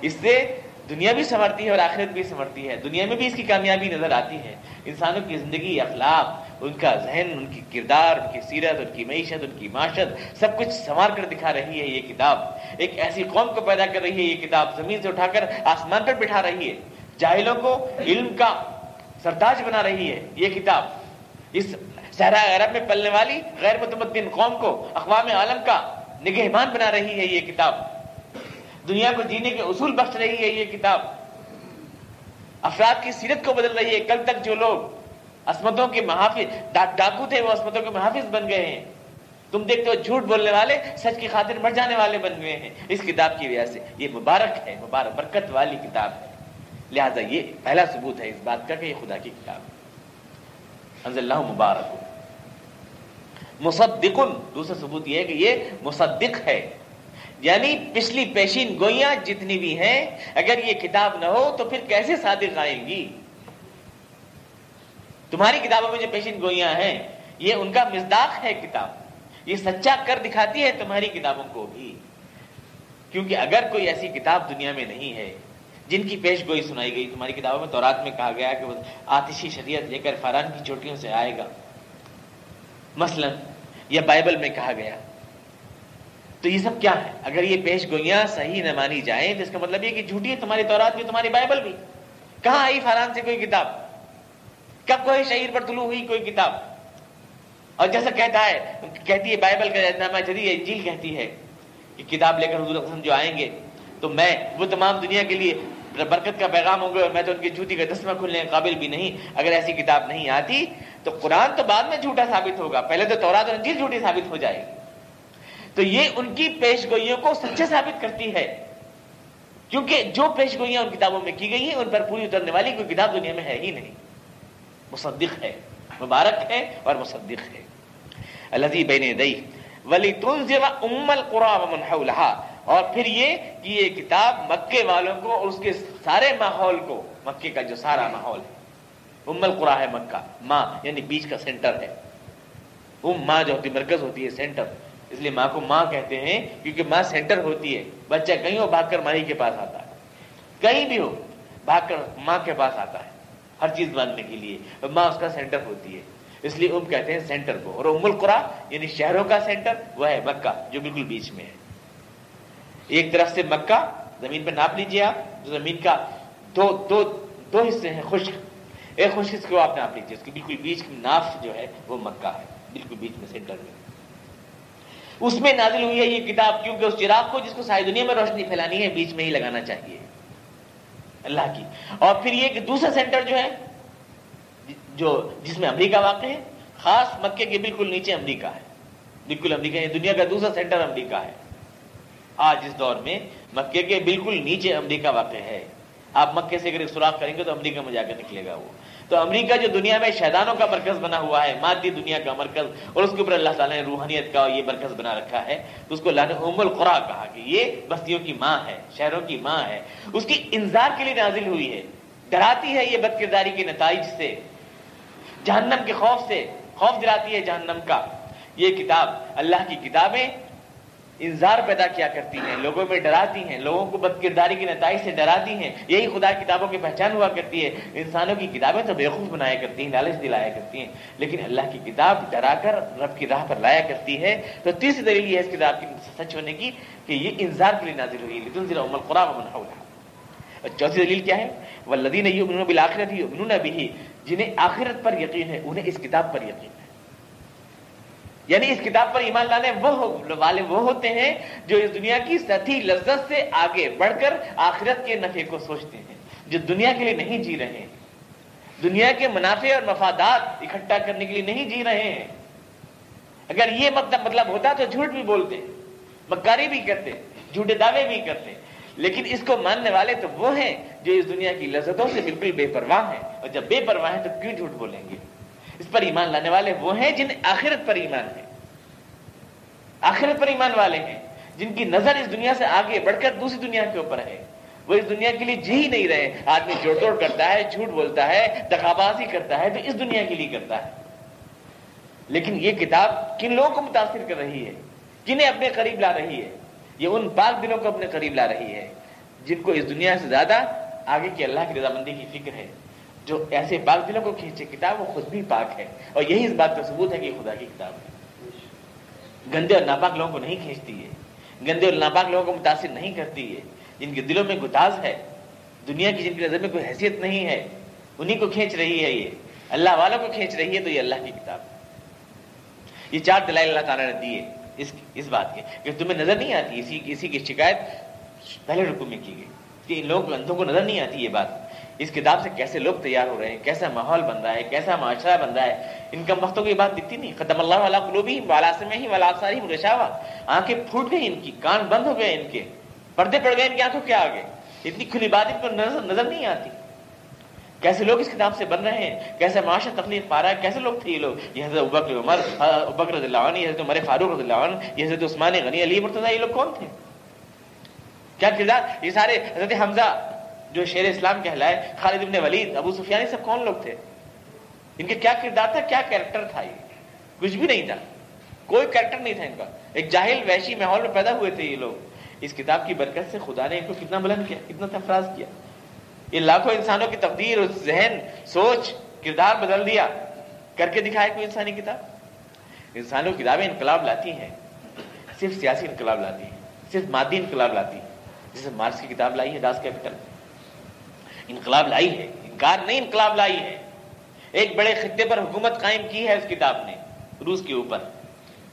اس سے دنیا بھی سنورتی ہے اور آخرت بھی سنورتی ہے۔ دنیا میں بھی اس کی کامیابی نظر آتی ہے۔ انسانوں کی زندگی، اخلاق، ان کا ذہن، ان کی کردار، ان کی سیرت، ان کی معیشت، ان کی معاشت سب کچھ سنوار کر دکھا رہی ہے یہ کتاب۔ ایک ایسی قوم کو پیدا کر رہی ہے یہ کتاب۔ زمین سے اٹھا کر آسمان پر بٹھا رہی ہے۔ جاہلوں کو علم کا سرتاج بنا رہی ہے یہ کتاب۔ اس صحرا عرب میں پلنے والی غیر متمدن قوم کو اقوام عالم کا نگہبان بنا رہی ہے یہ کتاب۔ دنیا کو جینے کے اصول بخش رہی ہے یہ کتاب۔ افراد کی سیرت کو بدل رہی ہے۔ کل تک جو لوگ عصمتوں کے محافظ ڈاکو تھے، وہ عصمتوں کے محافظ بن گئے ہیں۔ تم دیکھتے ہو جھوٹ بولنے والے سچ کی خاطر مر جانے والے بن گئے ہیں۔ اس کتاب کی وجہ سے یہ مبارک ہے، مبارک برکت والی کتاب ہے۔ لہذا یہ پہلا ثبوت ہے اس بات کا کہ یہ خدا کی کتاب ہے۔ اللہ مبارک. مصدق، دوسرا ثبوت یہ ہے کہ یہ مصدق ہے. یعنی پچھلی پیشین گوئیاں جتنی بھی ہیں، اگر یہ کتاب نہ ہو تو پھر کیسے صادق آئیں گی؟ تمہاری کتابوں میں جو پیشین گوئیاں ہیں، یہ ان کا مزداق ہے کتاب. یہ سچا کر دکھاتی ہے تمہاری کتابوں کو بھی. کیونکہ اگر کوئی ایسی کتاب دنیا میں نہیں ہے جن کی پیش گوئی سنائی گئی، تمہاری کتابوں میں تورات میں کہا گیا کہ وہ آتشی شریعت لے کر فاران کی چوٹیوں سے آئے گا۔ مثلا یا بائبل میں کہا گیا۔ تو یہ سب کیا ہے؟ اگر یہ پیش گوئیاں صحیح نہ مانی جائیں، تو اس کا مطلب یہ کہ جھوٹی ہے تمہاری تورات بھی، تمہاری بائبل بھی۔ کہاں آئی فاران سے کوئی کتاب؟ کب کوئی شہید پر طلوع ہوئی کوئی کتاب؟ اور جیسا کہتا ہے، کہتی ہے بائبل کا جدید انجیل کہتی ہے کہ کتاب لے کر حضور جو آئیں گے تو میں وہ تمام دنیا کے لیے برکت کا پیغام ہوں گے اور میں تو ان کی جھوٹی کا دسمہ کھلنے کے قابل بھی نہیں۔ اگر ایسی کتاب نہیں آتی تو قرآن تو بعد میں جھوٹا ثابت ہوگا۔ پہلے تو تورات اور انجیل جھوٹی ثابت ہو جائے گی۔ تو یہ ان کی پیش گوئیوں کو سچے ثابت کرتی ہے۔ کیونکہ جو پیش گوئیاں ان کتابوں میں کی گئی ہیں، ان پر پوری اترنے والی کوئی کتاب دنیا میں ہے ہی نہیں۔ مصدق ہے، مبارک ہے اور مصدق ہے۔ اللہ بین دئی ولی تنظر ام القرآن اور پھر یہ کہ یہ کتاب مکے والوں کو اور اس کے سارے ماحول کو، مکے کا جو سارا ماحول ہے، ام القرا ہے مکہ، ماں یعنی بیچ کا سینٹر ہے۔ ام، ماں جو ہوتی، مرکز ہوتی ہے، سینٹر۔ اس لیے ماں کو ماں کہتے ہیں، کیونکہ ماں سینٹر ہوتی ہے۔ بچہ کہیں ہو بھاگ کر مائی کے پاس آتا ہے۔ کہیں بھی ہو بھاگ کر ماں کے پاس آتا ہے، ہر چیز ماننے کے لیے۔ ماں اس کا سینٹر ہوتی ہے۔ اس لیے ام کہتے ہیں سینٹر کو۔ اور ام القرا یعنی شہروں کا سینٹر، وہ ہے مکہ، جو بالکل بیچ میں ہے۔ ایک طرف سے مکہ، زمین پہ ناپ لیجیے آپ زمین کا دو دو دو حصے ہیں، خشک۔ ایک خشک حصے کو آپ ناپ لیجیے اس کے بالکل بیچ کی ناف جو ہے وہ مکہ ہے، بالکل بیچ میں سینٹر میں۔ اس میں نازل ہوئی ہے یہ کتاب، کیونکہ اس چراغ کو، جس کو ساری دنیا میں روشنی پھیلانی ہے، بیچ میں ہی لگانا چاہیے۔ اللہ کی۔ اور پھر یہ کہ دوسرا سینٹر جو ہے، جو، جس میں امریکہ واقع ہے، خاص مکے کے بالکل نیچے امریکہ ہے۔ بالکل امریکہ یعنی دنیا کا دوسرا سینٹر امریکہ ہے۔ آج اس دور میں مکے کے بالکل نیچے امریکہ واقع ہے۔ آپ مکے سے اگر سوراخ کریں گے تو امریکہ میں جا کر نکلے گا وہ۔ تو امریکہ جو دنیا میں شیدانوں کا مرکز بنا ہوا ہے، مادی دنیا کا مرکز، اور اس کے اوپر اللہ تعالیٰ نے روحانیت کا یہ مرکز بنا رکھا ہے، تو اس کو اللہ نے ام القرا کہا کہ یہ بستیوں کی ماں ہے، شہروں کی ماں ہے۔ اس کی انذار کے لیے نازل ہوئی ہے۔ ڈراتی ہے یہ بد کرداری کے نتائج سے۔ جہنم کے خوف سے، خوف دلاتی ہے جہنم کا۔ یہ کتاب، اللہ کی کتابیں انذار پیدا کیا کرتی ہیں، لوگوں میں ڈراتی ہیں، لوگوں کو بد کرداری کے نتائج سے ڈراتی ہیں، یہی خدا کتابوں کی پہچان ہوا کرتی ہے۔ انسانوں کی کتابیں تو بیوقوف بنایا کرتی ہیں، لالچ دلایا کرتی ہیں، لیکن اللہ کی کتاب ڈرا کر رب کی راہ پر لایا کرتی ہے۔ تو تیسری دلیل یہ ہے اس کتاب کی سچ ہونے کی کہ یہ انذار کے لیے نازل ہوئی لیکن عمر قرآن اور چوتھی دلیل کیا ہے؟ وہ لدین بالآخرت ہی بھی جنہیں آخرت پر یقین ہے، انہیں اس کتاب پر یقین ہے۔ یعنی اس کتاب پر ایمان لانے وہ والے وہ ہوتے ہیں جو اس دنیا کی سطحی لذت سے آگے بڑھ کر آخرت کے نفع کو سوچتے ہیں، جو دنیا کے لیے نہیں جی رہے ہیں۔ دنیا کے منافع اور مفادات اکٹھا کرنے کے لیے نہیں جی رہے ہیں۔ اگر یہ مطلب مطلب ہوتا تو جھوٹ بھی بولتے، مکاری بھی کرتے، جھوٹے دعوے بھی کرتے۔ لیکن اس کو ماننے والے تو وہ ہیں جو اس دنیا کی لذتوں سے بالکل بے پرواہ ہیں۔ اور جب بے پرواہ ہیں تو کیوں جھوٹ بولیں گے؟ اس پر ایمان لانے والے وہ ہیں جن آخرت پر ایمان ہے آخرت پر ایمان والے ہیں۔ جن کی نظر اس دنیا سے آگے بڑھ کر دوسری دنیا کے اوپر ہے۔ وہ اس دنیا کے لیے جی ہی نہیں رہے۔ آدمی جوڑ توڑ کرتا ہے، جھوٹ بولتا ہے دخابازی کرتا ہے، تو اس دنیا کے لیے کرتا ہے۔ لیکن یہ کتاب کن لوگوں کو متاثر کر رہی ہے؟ کنہیں اپنے قریب لا رہی ہے؟ یہ ان پاک دلوں کو اپنے قریب لا رہی ہے۔ جن کو اس دنیا سے زیادہ آگے کی اللہ کی رضامندی کی فکر ہے۔ جو ایسے پاک دلوں کو کھینچے، کتاب وہ خود بھی پاک ہے۔ اور یہی اس بات کا ثبوت ہے کہ خدا کی کتاب ہے۔ گندے اور ناپاک لوگوں کو نہیں کھینچتی ہے۔ گندے اور ناپاک لوگوں کو متاثر نہیں کرتی ہے۔ جن کے دلوں میں گتاز ہے، دنیا کی جن کی نظر میں کوئی حیثیت نہیں ہے انہیں کو کھینچ رہی ہے یہ۔ اللہ والوں کو کھینچ رہی ہے تو یہ اللہ کی کتاب یہ چار دلائل اللہ تعالیٰ نے دیے اس اس بات کے۔ کہ تمہیں نظر نہیں آتی، اسی اسی کی شکایت پہلے رکو میں کی گئی۔ کہ ان لوگوں اندھوں کو نظر نہیں آتی یہ بات۔ اس کتاب سے کیسے لوگ تیار ہو رہے ہیں، کیسا ماحول بن رہا ہے، کیسا معاشرہ بن رہا ہے، ان کم وقتوں کی بات دکھتی نہیں۔ ختم اللہ والا قلوبی والا سے ہی والا ساری رشاوا آنکھیں پھوٹ گئی ان کی، کان بند ہو گئے ان کے۔ پردے پڑ گئے ان کی آنکھوں کے آگے۔ اتنی کھلی بات ان کو نظر نظر نہیں آتی۔ کیسے لوگ اس کتاب سے بن رہے ہیں؟ کیسے معاشرہ تکلیف پا رہا ہے؟ کیسے لوگ تھے یہ لوگ؟ یہ حضرت ابکر عمر ابکر رضی اللہ عنہ، یہ حضرت عمر فاروق رضی اللہ عنہ، یہ حضرت عثمان غنی علی مرتضی، یہ لوگ کون تھے؟ کیا کردار؟ یہ سارے حضرت حمزہ جو شیر اسلام کہلائے، خالد ابن ولید، ابو سفیانی سب کون لوگ تھے؟ ان کے کیا کردار تھا؟ کیا کیریکٹر تھا یہ؟ کچھ بھی نہیں تھا۔ کوئی کیریکٹر نہیں تھا ان کا۔ ایک جاہل ویشی ماحول میں پیدا ہوئے تھے یہ لوگ۔ اس کتاب کی برکت سے خدا نے ان کو کتنا بلند کیا، کتنا تفراز کیا۔ یہ لاکھوں انسانوں کی تقدیر اور ذہن، سوچ، کردار بدل دیا۔ کر کے دکھائے کوئی انسانی کتاب؟ انسانوں کتابیں انقلاب لاتی ہیں۔ صرف سیاسی انقلاب لاتی ہے صرف مادی انقلاب لاتی ہے جیسے مارکس کی کتاب لائی ہے، داس کیپٹل۔ انقلاب لائی ہے۔ انکار نہیں انقلاب لائی ہے۔ ایک بڑے خطے پر حکومت قائم کی ہے اس کتاب نے، روس کے اوپر۔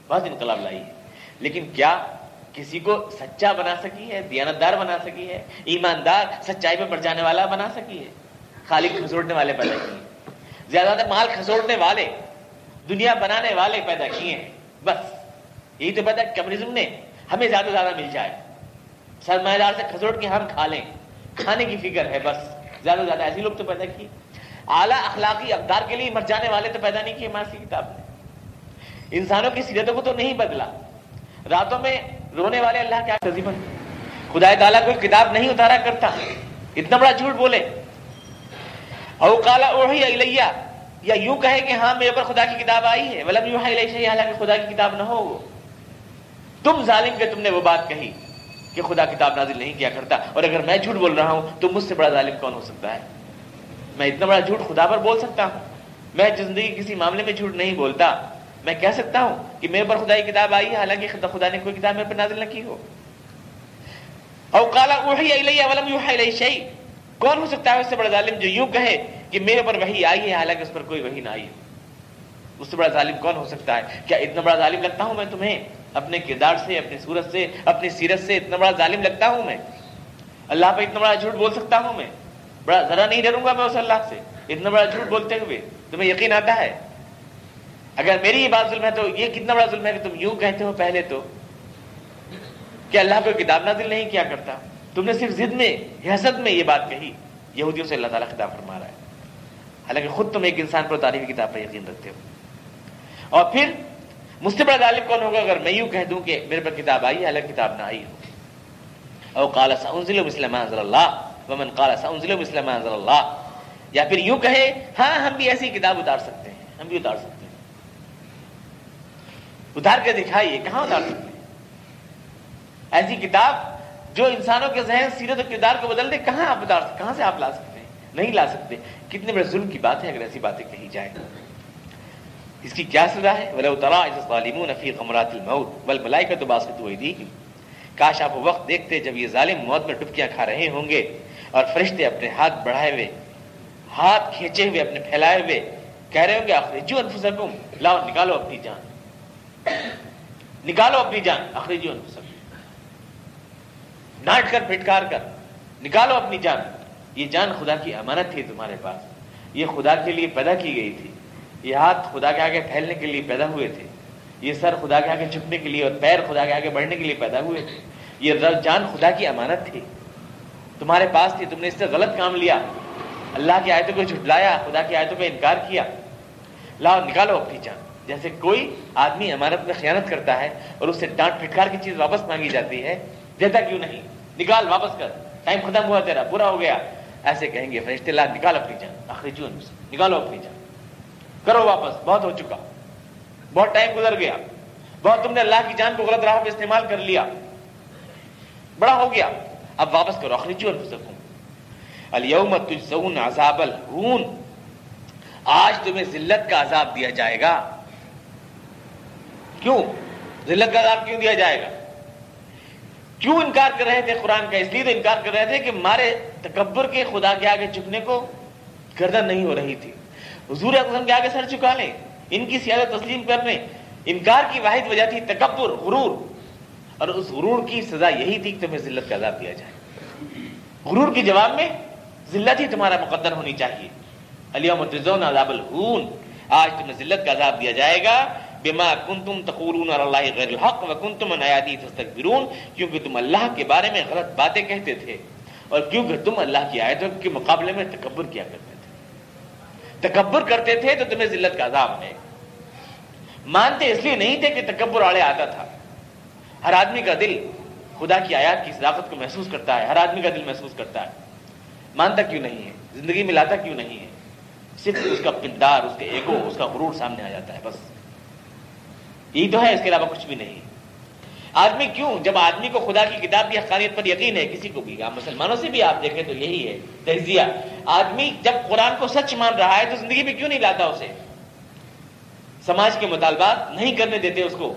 بہت انقلاب لائی ہے۔ لیکن کیا کسی کو سچا بنا سکی ہے، دیانتدار بنا سکی ہے، ایماندار، سچائی پہ بڑھ جانے والا بنا سکی ہے؟ خالی کھسوڑنے والے پیدا کیے۔ زیادہ تر مال کھسوڑنے والے، دنیا بنانے والے پیدا کیے ہیں۔ بس، یہی تو پتا کمیونزم نے ہمیں زیادہ سے زیادہ مل جائے۔ سرمایہ دار سے کھسوڑ کے ہم کھا لیں۔ کھانے کی فکر ہے، بس۔ زیادہ سے زیادہ ایسے لوگ تو پیدا کیے۔ اعلیٰ اخلاقی اقدار کے لیے مر جانے والے تو پیدا نہیں کیے ماسی کتاب نے۔ انسانوں کی سیرتوں کو تو نہیں بدلا۔ راتوں میں رونے والے اللہ کیا تزیمن خدا تعالیٰ کوئی کتاب نہیں اتارا کرتا۔ اتنا بڑا جھوٹ بولے۔ او کالا اوہی الیہ۔ یا یوں کہے کہ ہاں میرے پر خدا کی کتاب آئی ہے۔ ولم یوحا الیہ حالانکہ خدا کی کتاب نہ ہو۔ تم ظالم کے تم نے وہ بات کہی۔ کہ خدا کتاب نازل نہیں کیا کرتا اور اگر میں جھوٹ بول رہا ہوں تو مجھ سے بڑا ظالم کون ہو سکتا ہے؟ میں اتنا بڑا جھوٹ خدا پر بول سکتا ہوں؟ میں زندگی کسی معاملے میں جھوٹ نہیں بولتا۔ میں کہہ سکتا ہوں کہ میرے پر خدا کی کتاب آئی ہے، حالانکہ خدا نے کوئی کتاب میرے پر نازل نہ کی ہو۔ او کالا اوہی الیہ ولم الیہ شیء۔ کون ہو سکتا ہے اس سے بڑا ظالم جو یوں کہے کہ میرے پر وہی آئی ہے، حالانکہ اس پر کوئی وہی نہ آئی ہے اس سے بڑا ظالم کون ہو سکتا ہے؟ کیا اتنا بڑا ظالم لگتا ہوں میں تمہیں؟ اپنے کردار سے، اپنی صورت سے، اپنی سیرت سے اتنا بڑا ظالم لگتا ہوں میں۔ اللہ پہ اتنا بڑا جھوٹ بول سکتا ہوں میں۔ بڑا ذرا نہیں ڈروں گا میں اس اللہ سے۔ اتنا بڑا جھوٹ بولتے ہوئے تمہیں یقین آتا ہے؟ اگر میری یہ بات ظلم ہے تو یہ کتنا بڑا ظلم ہے کہ تم یوں کہتے ہو پہلے تو؟ کہ اللہ کو کتاب نازل نہیں کیا کرتا۔ تم نے صرف ضد میں، حسد میں یہ بات کہی۔ یہودیوں سے اللہ تعالیٰ خطاب فرما رہا ہے۔ حالانکہ خود تم ایک انسان پر تعریفی کتاب پر یقین رکھتے ہو۔ اور پھر مجھ سے بڑا غالب کون ہوگا؟ اگر میں یوں کہہ دوں کہ میرے پر کتاب آئی ہے، الگ کتاب نہ آئی ہو۔ او کالا سنزل مسلم اللہ، ومن کالا سنزل مسلم اللہ۔ یا پھر یوں کہے ہاں ہم بھی ایسی کتاب اتار سکتے ہیں، ہم بھی اتار سکتے ہیں۔ اتار کے دکھائیے، کہاں اتار سکتے ہیں؟ ایسی کتاب جو انسانوں کے ذہن، سیرت و کردار کو بدل دے، کہاں آپ اتار سکتے کہاں سے آپ لا سکتے ہیں؟ نہیں لا سکتے۔ کتنے بڑے ظلم کی بات ہے اگر ایسی باتیں کہی جائے اس کی کیا سزا ہے؟ ولو ترى اذ الظالمون في غمرات الموت والملائکه باسطوا ايديهم کاش آپ وقت دیکھتے جب یہ ظالم موت میں ڈبکیاں کھا رہے ہوں گے اور فرشتے اپنے ہاتھ بڑھائے ہوئے، ہاتھ کھینچے ہوئے، اپنے پھیلائے ہوئے کہہ رہے ہوں گے اخرجوا انفسکم، لاؤ نکالو اپنی جان۔ نکالو اپنی جان اخرجوا انفسکم۔ ڈانٹ کر، پھٹکار کر، نکالو اپنی جان۔ یہ جان خدا کی امانت تھی تمہارے پاس۔ یہ خدا کے لیے پیدا کی گئی تھی۔ یہ ہاتھ خدا کے آگے پھیلنے کے لیے پیدا ہوئے تھے۔ یہ سر خدا کے آگے جھکنے کے لیے اور پیر خدا کے آگے بڑھنے کے لیے پیدا ہوئے تھے۔ یہ جان خدا کی امانت تھی۔ تمہارے پاس تھی، تم نے اس سے غلط کام لیا۔ اللہ کی آیتوں کو جھٹلایا، خدا کی آیتوں کا انکار کیا۔ لاؤ، نکالو اپنی جان۔ جیسے کوئی آدمی امانت میں خیانت کرتا ہے اور اس سے ڈانٹ پھٹکار کی چیز واپس مانگی جاتی ہے، دیتا کیوں نہیں؟ نکال، واپس کر۔ ٹائم ختم ہوا تیرا، پورا ہو گیا۔ ایسے کہیں گے فرشتے اللہ نکال اپنی جان۔ آخری نکالو اپنی جان۔ کرو واپس، بہت ہو چکا۔ بہت ٹائم گزر گیا۔ بہت تم نے اللہ کی جان کو غلط راہ پہ استعمال کر لیا۔ بڑا ہو گیا۔ اب واپس کرو، آخری جی سکوں اليوم تجزون عذاب الہون۔ آج تمہیں ذلت کا عذاب دیا جائے گا۔ کیوں؟ ذلت کا عذاب کیوں دیا جائے گا؟ کیوں انکار کر رہے تھے قرآن کا؟ اس لیے تو انکار کر رہے تھے کہ مارے تکبر کے خدا کے آگے جھکنے کو گردن نہیں ہو رہی تھی۔ حضور اعظم کے آگے سر چکا لیں، ان کی سیادت تسلیم کرنے انکار کی واحد وجہ تھی تکبر، غرور۔ اور اس غرور کی سزا یہی تھی کہ تمہیں ذلت کا عذاب دیا جائے۔ غرور کے جواب میں ذلت ہی تمہارا مقدر ہونی چاہیے۔ علیہ تجزون عذاب الہون آج تمہیں ذلت کا عذاب دیا جائے گا۔ بما کنتم تقولون علی اللہ غیر الحق وکنتم عن آیاتی تستكبرون کیونکہ تم اللہ کے بارے میں غلط باتیں کہتے تھے۔ اور کیونکہ تم اللہ کی آیتوں کے مقابلے میں تکبر کیا کرتے تھے۔ تکبر کرتے تھے تو تمہیں ذلت کا عذاب ہے مانتے اس لیے نہیں تھے کہ تکبر آڑے آتا تھا۔ ہر آدمی کا دل خدا کی آیات کی صداقت کو محسوس کرتا ہے۔ ہر آدمی کا دل محسوس کرتا ہے۔ مانتا کیوں نہیں ہے؟ زندگی میں لاتا کیوں نہیں ہے؟ صرف اس کا پندار، اس کے ایگو، اس کا غرور سامنے آ جاتا ہے، بس۔ یہی تو ہے، اس کے علاوہ کچھ بھی نہیں۔ آدمی کیوں؟ جب آدمی کو خدا کی کتاب کی حقانیت پر یقین ہے، کسی کو بھی۔ آپ مسلمانوں سے بھی آپ دیکھیں تو یہی ہے، تجزیہ۔ آدمی جب قرآن کو سچ مان رہا ہے تو زندگی میں کیوں نہیں لاتا اسے؟ سماج کے مطالبات نہیں کرنے دیتے اس کو۔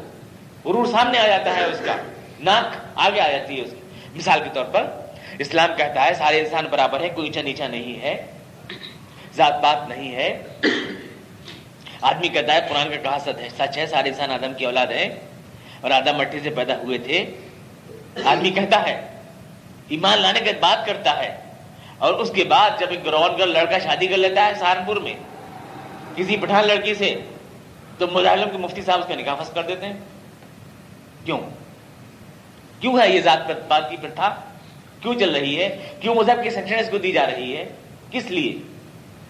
غرور سامنے آ جاتا ہے اس کا۔ ناک آگے آ جاتی ہے اس کی۔ مثال کے طور پر، اسلام کہتا ہے، سارے انسان برابر ہے کوئی اونچا نیچا نہیں ہے۔ ذات بات نہیں ہے۔ آدمی کہتا ہے، قرآن کا کہا سچ ہے سچ ہے سارے انسان آدم کی اولاد ہے اور آدم مٹی سے پیدا ہوئے تھے۔ آدمی کہتا ہے، ایمان لانے کے بات کرتا ہے۔ اور اس کے بعد جب ایک گراؤنڈ گرل لڑکا شادی کر لیتا ہے سہارنپور میں، کسی پٹھان لڑکی سے، تو مظاہروں کے مفتی صاحب اس کا نکاح کر دیتے ہیں۔ کیوں؟ کیوں ہے یہ ذات پر بات کی پرتھا؟ کیوں چل رہی ہے؟ کیوں مذہب کی سیکشن اس کو دی جا رہی ہے؟ کس لیے؟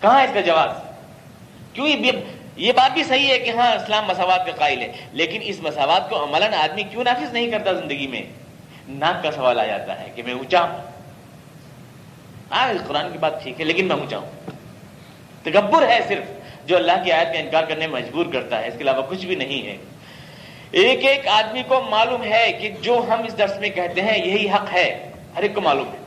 کہاں اس کا جواز؟ کیوں یہ یہ بات بھی صحیح ہے کہ ہاں اسلام مساوات کا قائل ہے، لیکن اس مساوات کو عملاً آدمی کیوں نافذ نہیں کرتا زندگی میں؟ ناک کا سوال آ جاتا ہے کہ میں اونچا ہوں۔ ہاں قرآن کی بات ٹھیک ہے، لیکن میں اونچا ہوں۔ تکبر ہے صرف جو اللہ کی آیت کا انکار کرنے میں مجبور کرتا ہے، اس کے علاوہ کچھ بھی نہیں ہے۔ ایک ایک آدمی کو معلوم ہے کہ جو ہم اس درس میں کہتے ہیں، یہی حق ہے، ہر ایک کو معلوم ہے۔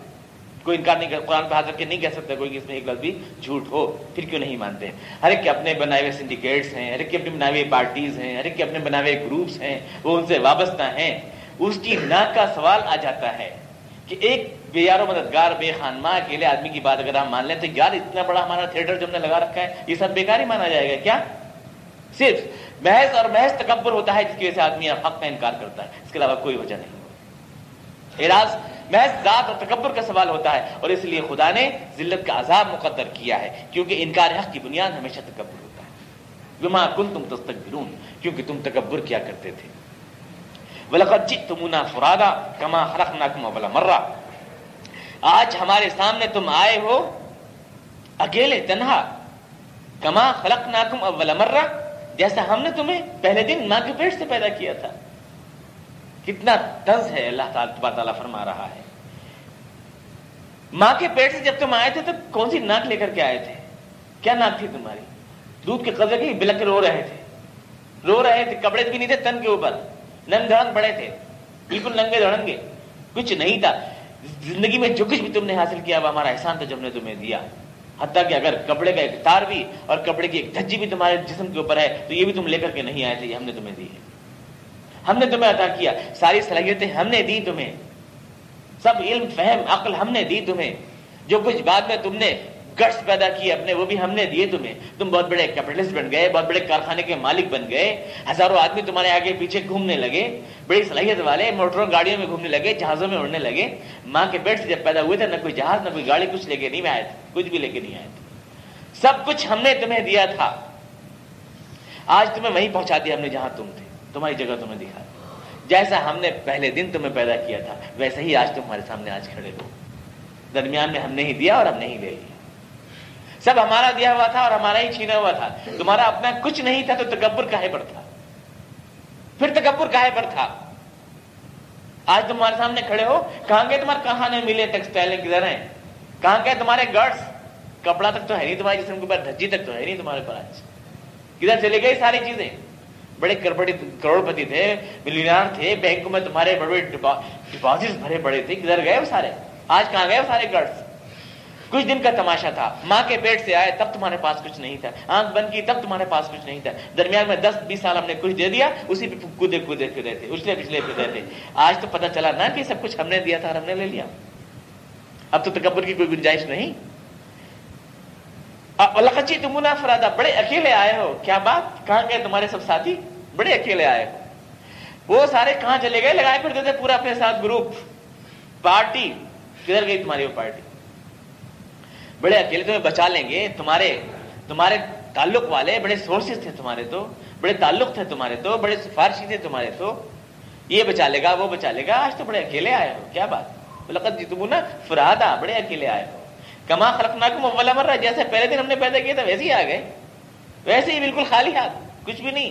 کوئی انکار نہیں کر قرآن پہ حاضر کے نہیں کہہ سکتا کوئی اس میں ایک لفظ بھی جھوٹ ہو، پھر کیوں نہیں مانتے؟ ہر ایک کے اپنے بنائے ہوئے سنڈیکیٹس ہیں، ہر ایک کے اپنے بنائے ہوئے پارٹیز ہیں، ہر ایک کے اپنے بنائے ہوئے گروپس ہیں، وہ ان سے وابستہ ہیں۔ اس کی ناک کا سوال آ جاتا ہے کہ ایک بے یار و مددگار بے خانماں اکیلے آدمی کی بات اگر ہم مان لیں تو یار اتنا بڑا ہمارا تھیٹر جو ہم نے لگا رکھا ہے، یہ سب بیکار ہی مانا جائے گا۔ کیا؟ صرف محض اور محض تکبر ہوتا ہے جس کی وجہ سے آدمی حق کا انکار کرتا ہے۔ اس کے علاوہ کوئی وجہ نہیں۔ اعراض محض ذات اور تکبر کا سوال ہوتا ہے اور اس لیے خدا نے ذلت کا عذاب مقدر کیا ہے، کیونکہ انکار حق کی بنیاد ہمیشہ تکبر ہوتا ہے۔ گما کن تم تستکبرون، کیونکہ تم تکبر کیا کرتے تھے۔ وَلَقَدْ جِئْتُمُونَا فُرَادًا كَمَا خَلَقْنَاكُمْ أَوَّلَ مَرَّةٍ۔ آج ہمارے سامنے تم آئے ہو، اکیلے، تنہا۔ کما خلق ناکم اول مرہ جیسا ہم نے تمہیں پہلے دن ماں کے پیٹ سے پیدا کیا تھا۔ کتنا طنز ہے اللہ تعالیٰ تعالیٰ فرما رہا ہے۔ ماں کے پیٹ سے جب تم آئے تھے تو کون سی ناک لے کر کے آئے تھے؟ کیا ناک تھی تمہاری؟ دودھ کے قبضے کی بلک رو رہے تھے۔ رو رہے تھے، کپڑے بھی نہیں تھے تن کے اوپر۔ ننگ دھڑن پڑے تھے۔ بالکل ننگے دھڑنگے۔ کچھ نہیں تھا۔ زندگی میں جو کچھ بھی تم نے حاصل کیا، وہ ہمارا احسان تھا جب نے تمہیں دیا۔ حتیٰ کہ اگر کپڑے کا ایک تار بھی اور کپڑے کی ایک دھجی بھی تمہارے جسم کے اوپر ہے، تو یہ بھی تم لے کر کے نہیں آئے تھے، یہ ہم نے تمہیں دی ہے۔ ہم نے تمہیں عطا کیا۔ ساری صلاحیتیں ہم نے دی تمہیں۔ سب علم، فہم، عقل ہم نے دی تمہیں۔ جو کچھ بعد میں تم نے گٹس پیدا کیے اپنے، وہ بھی ہم نے دیے تمہیں۔ تم بہت بڑے کیپٹلسٹ بن گئے، بہت بڑے کارخانے کے مالک بن گئے۔ ہزاروں آدمی تمہارے آگے پیچھے گھومنے لگے۔ بڑی صلاحیت والے، موٹروں، گاڑیوں میں گھومنے لگے، جہازوں میں اڑنے لگے۔ ماں کے پیٹ سے جب پیدا ہوئے تھے، نہ کوئی جہاز، نہ کوئی گاڑی، کچھ لے کے نہیں آئے تھے کچھ بھی لے کے نہیں آئے تھے سب کچھ ہم نے تمہیں دیا تھا۔ آج تمہیں وہیں پہنچا دیا ہم نے جہاں تم تھے۔ تمہاری جگہ تمہیں دکھا جیسا ہم نے پہلے دن تمہیں پیدا کیا تھا، ویسے ہی آج تمہارے سامنے آج کھڑے ہو۔ درمیان میں ہم نے ہی دیا اور ہم نے ہی لے لیا۔ سب ہمارا دیا ہوا تھا اور ہمارا ہی چھینا ہوا تھا۔ تمہارا اپنا کچھ نہیں تھا تو تکبر کہے پر تھا؟ پھر تکبر کہے پر تھا؟ آج تمہارے سامنے کھڑے ہو۔ کہاں گئے تمہارے کہاں نہیں ملے ٹیکسٹائل کدھر ہیں کہاں گئے تمہارے گرڈس کپڑا تک تو ہے نہیں تمہارے جسم کے اوپر، دھجی تک تو ہے نہیں تمہارے پاس۔ کدھر چلے گئے ساری چیزیں؟ بڑے کروڑ پتی تھے ملینار تھے بینکوں میں تمہارے بڑے بڑے ڈپازٹ بھرے پڑے تھے۔ کدھر گئے وہ سارے؟ آج کہاں گئے وہ سارے گرڈس کچھ دن کا تماشا تھا۔ ماں کے پیٹ سے آئے، تب تمہارے پاس کچھ نہیں تھا۔ آنکھ بند کی، تب تمہارے پاس کچھ نہیں تھا۔ درمیان میں دس بیس سال ہم نے کچھ دے دیا، اسی پہ کودے کودے پھر رہے تھے۔ اچھلے پچھلے پھر رہے تھے۔ آج تو پتہ چلا نا کہ سب کچھ ہم نے دیا تھا ہم نے لے لیا۔ اب تو تکبر کی کوئی گنجائش نہیں۔ الخچی تمنا فرادا بڑے اکیلے آئے ہو۔ کیا بات؟ کہاں گئے تمہارے سب ساتھی؟ بڑے اکیلے آئے ہو۔ وہ سارے کہاں چلے گئے؟ لگائے پھر دیتے پورا اپنے ساتھ گروپ۔ پارٹی، کدھر گئی تمہاری وہ پارٹی؟ بڑے اکیلے تمہیں بچا لیں گے۔ تمہارے تمہارے تعلق والے بڑے سورسز تھے تمہارے تو۔ بڑے تعلق تھے تمہارے تو۔ بڑے سفارشی تھے تمہارے تو۔ یہ بچا لے گا، وہ بچا لے گا۔ آج تو بڑے اکیلے آئے ہو۔ کیا بات؟ لقت جی تم نا فرادا بڑے اکیلے آئے ہو۔ کما خلقنا کو مولا مر رہا جیسے پہلے دن ہم نے پیدا کیا تھا ویسے ہی آ گئے۔ ویسے ہی بالکل خالی ہاتھ، کچھ بھی نہیں۔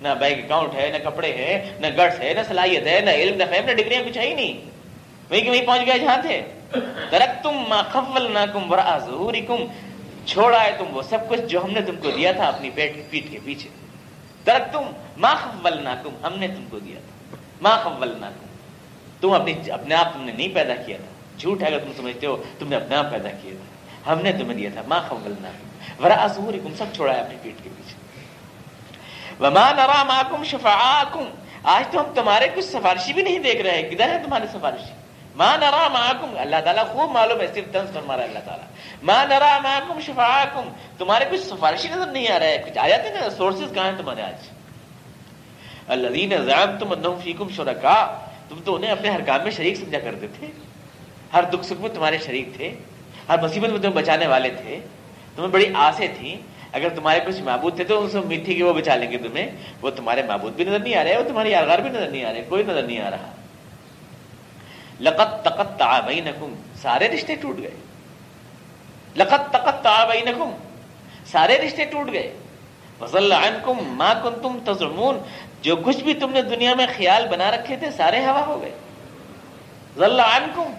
نہ بینک اکاؤنٹ ہے، نہ کپڑے ہیں، نہ گٹس ہے، نہ صلاحیت ہے، نہ علم، نہ فہم، نہ ڈگریاں، کچھ ہے ہی نہیں۔ وہیں کہ وہیں پہنچ گئے جہاں تھے۔ درک تم ما خفل نہ کم برا چھوڑا ہے تم وہ سب کچھ جو ہم نے تم کو دیا تھا اپنی پیٹ پیٹ کے پیچھے۔ درک تم ما خفل نہ کم ہم نے تم کو دیا تھا۔ ما خفل نہ کم تم اپنی اپنے آپ تم نے نہیں پیدا کیا تھا۔ جھوٹ ہے اگر تم سمجھتے ہو، تم نے اپنے آپ پیدا کیا۔ تھا ہم نے تمہیں دیا تھا، ما خفل ورا ظہوری سب چھوڑا ہے اپنی پیٹ کے پیچھے۔ وما نرا ماکم شفاعاکم آج تو ہم تمہارے کچھ سفارشی بھی نہیں دیکھ رہے کدھر ہے تمہارے سفارشی؟ ماں نرا محکم اللہ تعالیٰ خوب معلوم ہے، صرف تنس فرما رہا ہے اللہ تعالیٰ۔ ماں نرا محکم شفا تمہارے کچھ سفارشی نظر نہیں آ رہا ہے کچھ آ جاتے نا سورسز کہاں ہیں تمہارے آج؟ اللہ دین تم انہم فیکم شرکا تم تو انہیں اپنے ہر کام میں شریک سمجھا کرتے تھے۔ ہر دکھ سکھ میں تمہارے شریک تھے، ہر مصیبت میں تمہیں بچانے والے تھے۔ تمہیں بڑی آسیں تھیں۔ اگر تمہارے کچھ معبود تھے تو ان سے امید تھی کہ وہ بچا لیں گے تمہیں۔ وہ تمہارے معبود بھی نظر نہیں آ رہے، وہ تمہاری یارغار بھی نظر نہیں آ رہے، کوئی نظر نہیں آ رہا۔ لقت تقت تعبینکم سارے رشتے ٹوٹ گئے۔ لقت تقت تعبینکم سارے رشتے ٹوٹ گئے۔ وصل عنکم ما کنتم تزعمون، جو کچھ بھی تم نے دنیا میں خیال بنا رکھے تھے، سارے ہوا ہو گئے۔ ذل عنکم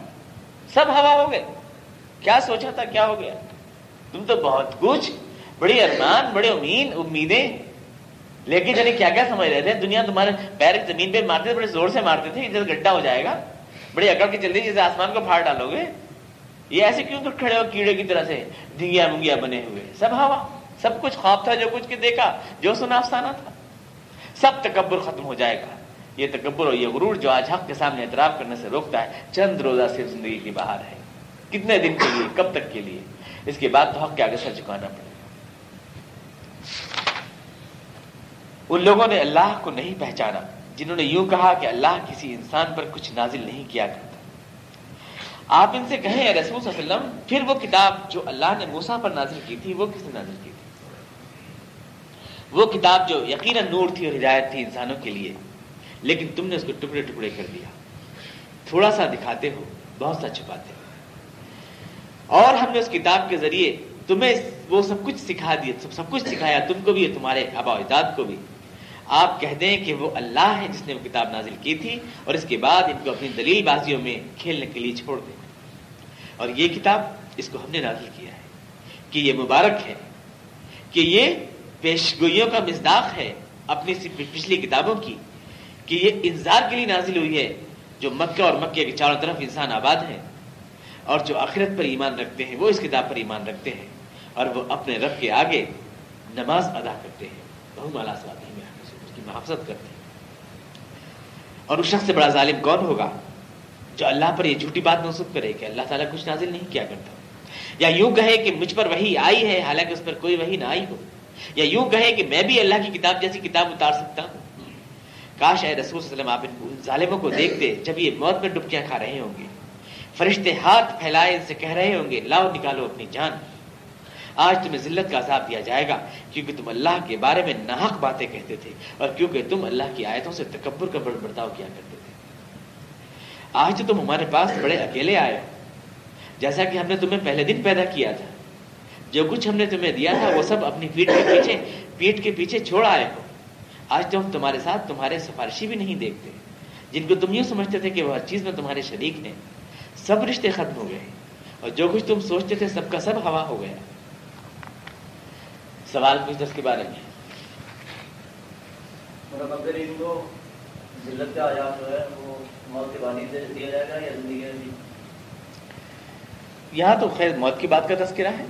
سب ہوا ہو گئے۔ کیا سوچا تھا، کیا ہو گیا؟ تم تو بہت کچھ، بڑی ارمان، بڑے امید امیدیں۔ لیکن یعنی کیا کیا سمجھ رہے تھے؟ دنیا تمہارے پیر زمین پہ مارتے تھے، بڑے زور سے مارتے تھے جیسے گڈھا ہو جائے گا۔ بڑی اکڑ کے جلدی جیسے آسمان کو پھاڑ ڈالو گے۔ یہ ایسے کیوں تو کھڑے ہو کیڑے کی طرح سے؟ دھنگیا منگیا بنے ہوئے۔ سب ہوا۔ سب کچھ خواب تھا جو کچھ کے دیکھا، جو سنا، افسانہ تھا۔ سب تکبر ختم ہو جائے گا۔ یہ تکبر اور یہ غرور جو آج حق کے سامنے اعتراف کرنے سے روکتا ہے، چند روزہ صرف زندگی کی باہر ہے۔ کتنے دن کے لیے؟ کب تک کے لیے؟ اس کے بعد تو حق کے آگے سر چکانا پڑے۔ ان لوگوں نے اللہ کو نہیں پہچانا، جنہوں نے یوں کہا کہ اللہ کسی انسان پر کچھ نازل نہیں کیا کرتا۔ آپ ان سے کہیں رسول صلی اللہ علیہ وسلم، پھر وہ کتاب جو اللہ نے موسا پر نازل کی تھی، وہ کس نے نازل کی تھی؟ وہ کتاب جو یقیناً نور تھی اور ہدایت تھی انسانوں کے لیے۔ لیکن تم نے اس کو ٹکڑے ٹکڑے کر دیا۔ تھوڑا سا دکھاتے ہو، بہت سا چھپاتے ہو۔ اور ہم نے اس کتاب کے ذریعے تمہیں وہ سب کچھ سکھا دیا، سب سب کچھ سکھایا، تم کو بھی تمہارے آبا اجداد کو بھی۔ آپ کہہ دیں کہ وہ اللہ ہے جس نے وہ کتاب نازل کی تھی اور اس کے بعد ان کو اپنی دلیل بازیوں میں کھیلنے کے لیے چھوڑ دیں۔ اور یہ کتاب اس کو ہم نے نازل کیا ہے کہ یہ مبارک ہے، کہ یہ پیشگوئیوں کا مزداق ہے اپنی پچھلی کتابوں کی۔ کہ یہ انتظار کے لیے نازل ہوئی ہے جو مکہ اور مکہ کے چاروں طرف انسان آباد ہیں اور جو آخرت پر ایمان رکھتے ہیں وہ اس کتاب پر ایمان رکھتے ہیں اور وہ اپنے رب کے آگے نماز ادا کرتے ہیں۔ بہو مالا اس کی محافظت کرتے ہیں۔ اور اس شخص سے بڑا ظالم کون ہوگا جو اللہ پر یہ جھوٹی بات منسوخ کرے کہ اللہ تعالیٰ کچھ نازل نہیں کیا کرتا؟ یا یوں کہے کہ مجھ پر وہی آئی ہے، حالانکہ اس پر کوئی وہی نہ آئی ہو۔ یا یوں کہے کہ میں بھی اللہ کی کتاب جیسی کتاب اتار سکتا ہوں۔ کاش اے رسول صلی اللہ علیہ وسلم آپ ان ظالموں کو دیکھتے جب یہ موت میں ڈبکیاں کھا رہے ہوں گے۔ فرشتے ہاتھ پھیلائے ان سے کہہ رہے ہوں گے، لاؤ نکالو اپنی جان۔ آج تمہیں ذلت کا عذاب دیا جائے گا، کیونکہ تم اللہ کے بارے میں ناحق باتیں کہتے تھے اور کیونکہ تم اللہ کی آیتوں سے تکبر کا برتاؤ کیا کرتے تھے۔ آج تو تم ہمارے پاس بڑے اکیلے آئے ہو۔ جیسا کہ ہم نے تمہیں پہلے دن پیدا کیا تھا۔ جو کچھ ہم نے تمہیں دیا تھا وہ سب اپنی پیٹ کے پیچھے پیٹ کے پیچھے چھوڑ آئے ہو۔ آج تو ہم تمہارے ساتھ تمہارے سفارشی بھی نہیں دیکھتے۔ جن کو تم یوں سمجھتے تھے کہ وہ ہر چیز میں تمہارے شریک نے سب رشتے ختم ہو گئے۔ اور جو کچھ تم سوچتے تھے سب کا سب ہوا ہو گیا۔ سوال کچھ دس کے بارے میں۔ یہاں تو خیر موت کی بات کا تذکرہ ہے۔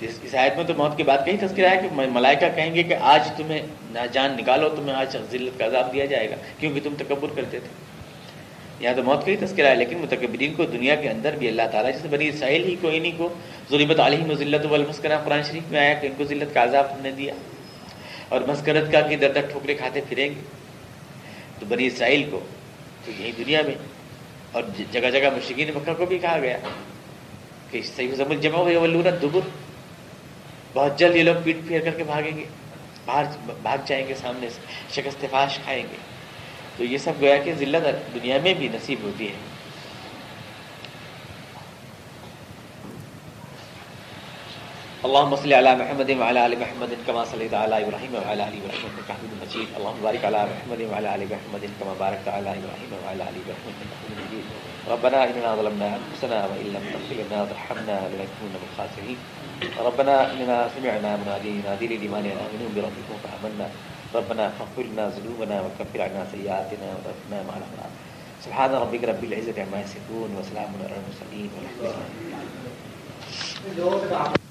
اس آیت میں تو موت کی بات کا ہی تذکرہ ہے کہ ملائکہ کہیں گے کہ آج تمہیں نہ جان نکالو، تمہیں آج ذلت کا عذاب دیا جائے گا، کیونکہ تم تکبر کرتے تھے۔ یہاں تو موت کا ہی تذکرہ ہے، لیکن متکبرین کو دنیا کے اندر بھی اللہ تعالیٰ، جیسے بنی اسرائیل ہی کو انہیں کو ضرورت علیہ ذلت والمسکنہ، قرآن شریف میں آیا کہ ان کو ذلت کا عذاب نے دیا۔ اور مسکرت کا کہ در در ٹھوکرے کھاتے پھریں گے۔ تو بنی اسرائیل کو تو یہی دنیا میں، اور جگہ جگہ مشکین مکہ کو بھی کہا گیا کہ صحیح زمل جمع ہوئے ولورت دبر بہت جلد یہ لوگ پیٹ پھیر کر کے بھاگیں گے، باہر بھاگ جائیں گے، سامنے سے شکست فاش کھائیں گے۔ تو یہ سب گویا کہ ذلت دنیا میں بھی نصیب ہوتی ہے۔ اللهم صل على محمد وعلى ال محمد كما صليت على ابراهيم وعلى ال ابراهيم انك حميد مجيد اللهم بارك على محمد وعلى ال محمد كما باركت على ابراهيم وعلى ال ابراهيم انك حميد مجيد ربنا اننا ظلمنا انفسنا وان لم تغفر لنا وترحمنا لنكونن من الخاسرين ربنا اننا سمعنا مناديا ينادي للايمان ان امنوا بربكم فامنا ربنا فاغفر لنا ذنوبنا وكفر عنا سيئاتنا وتوفنا مع الأبرار. سبحان ربك رب العزة عما يصفون وسلام على المرسلين والحمد لله.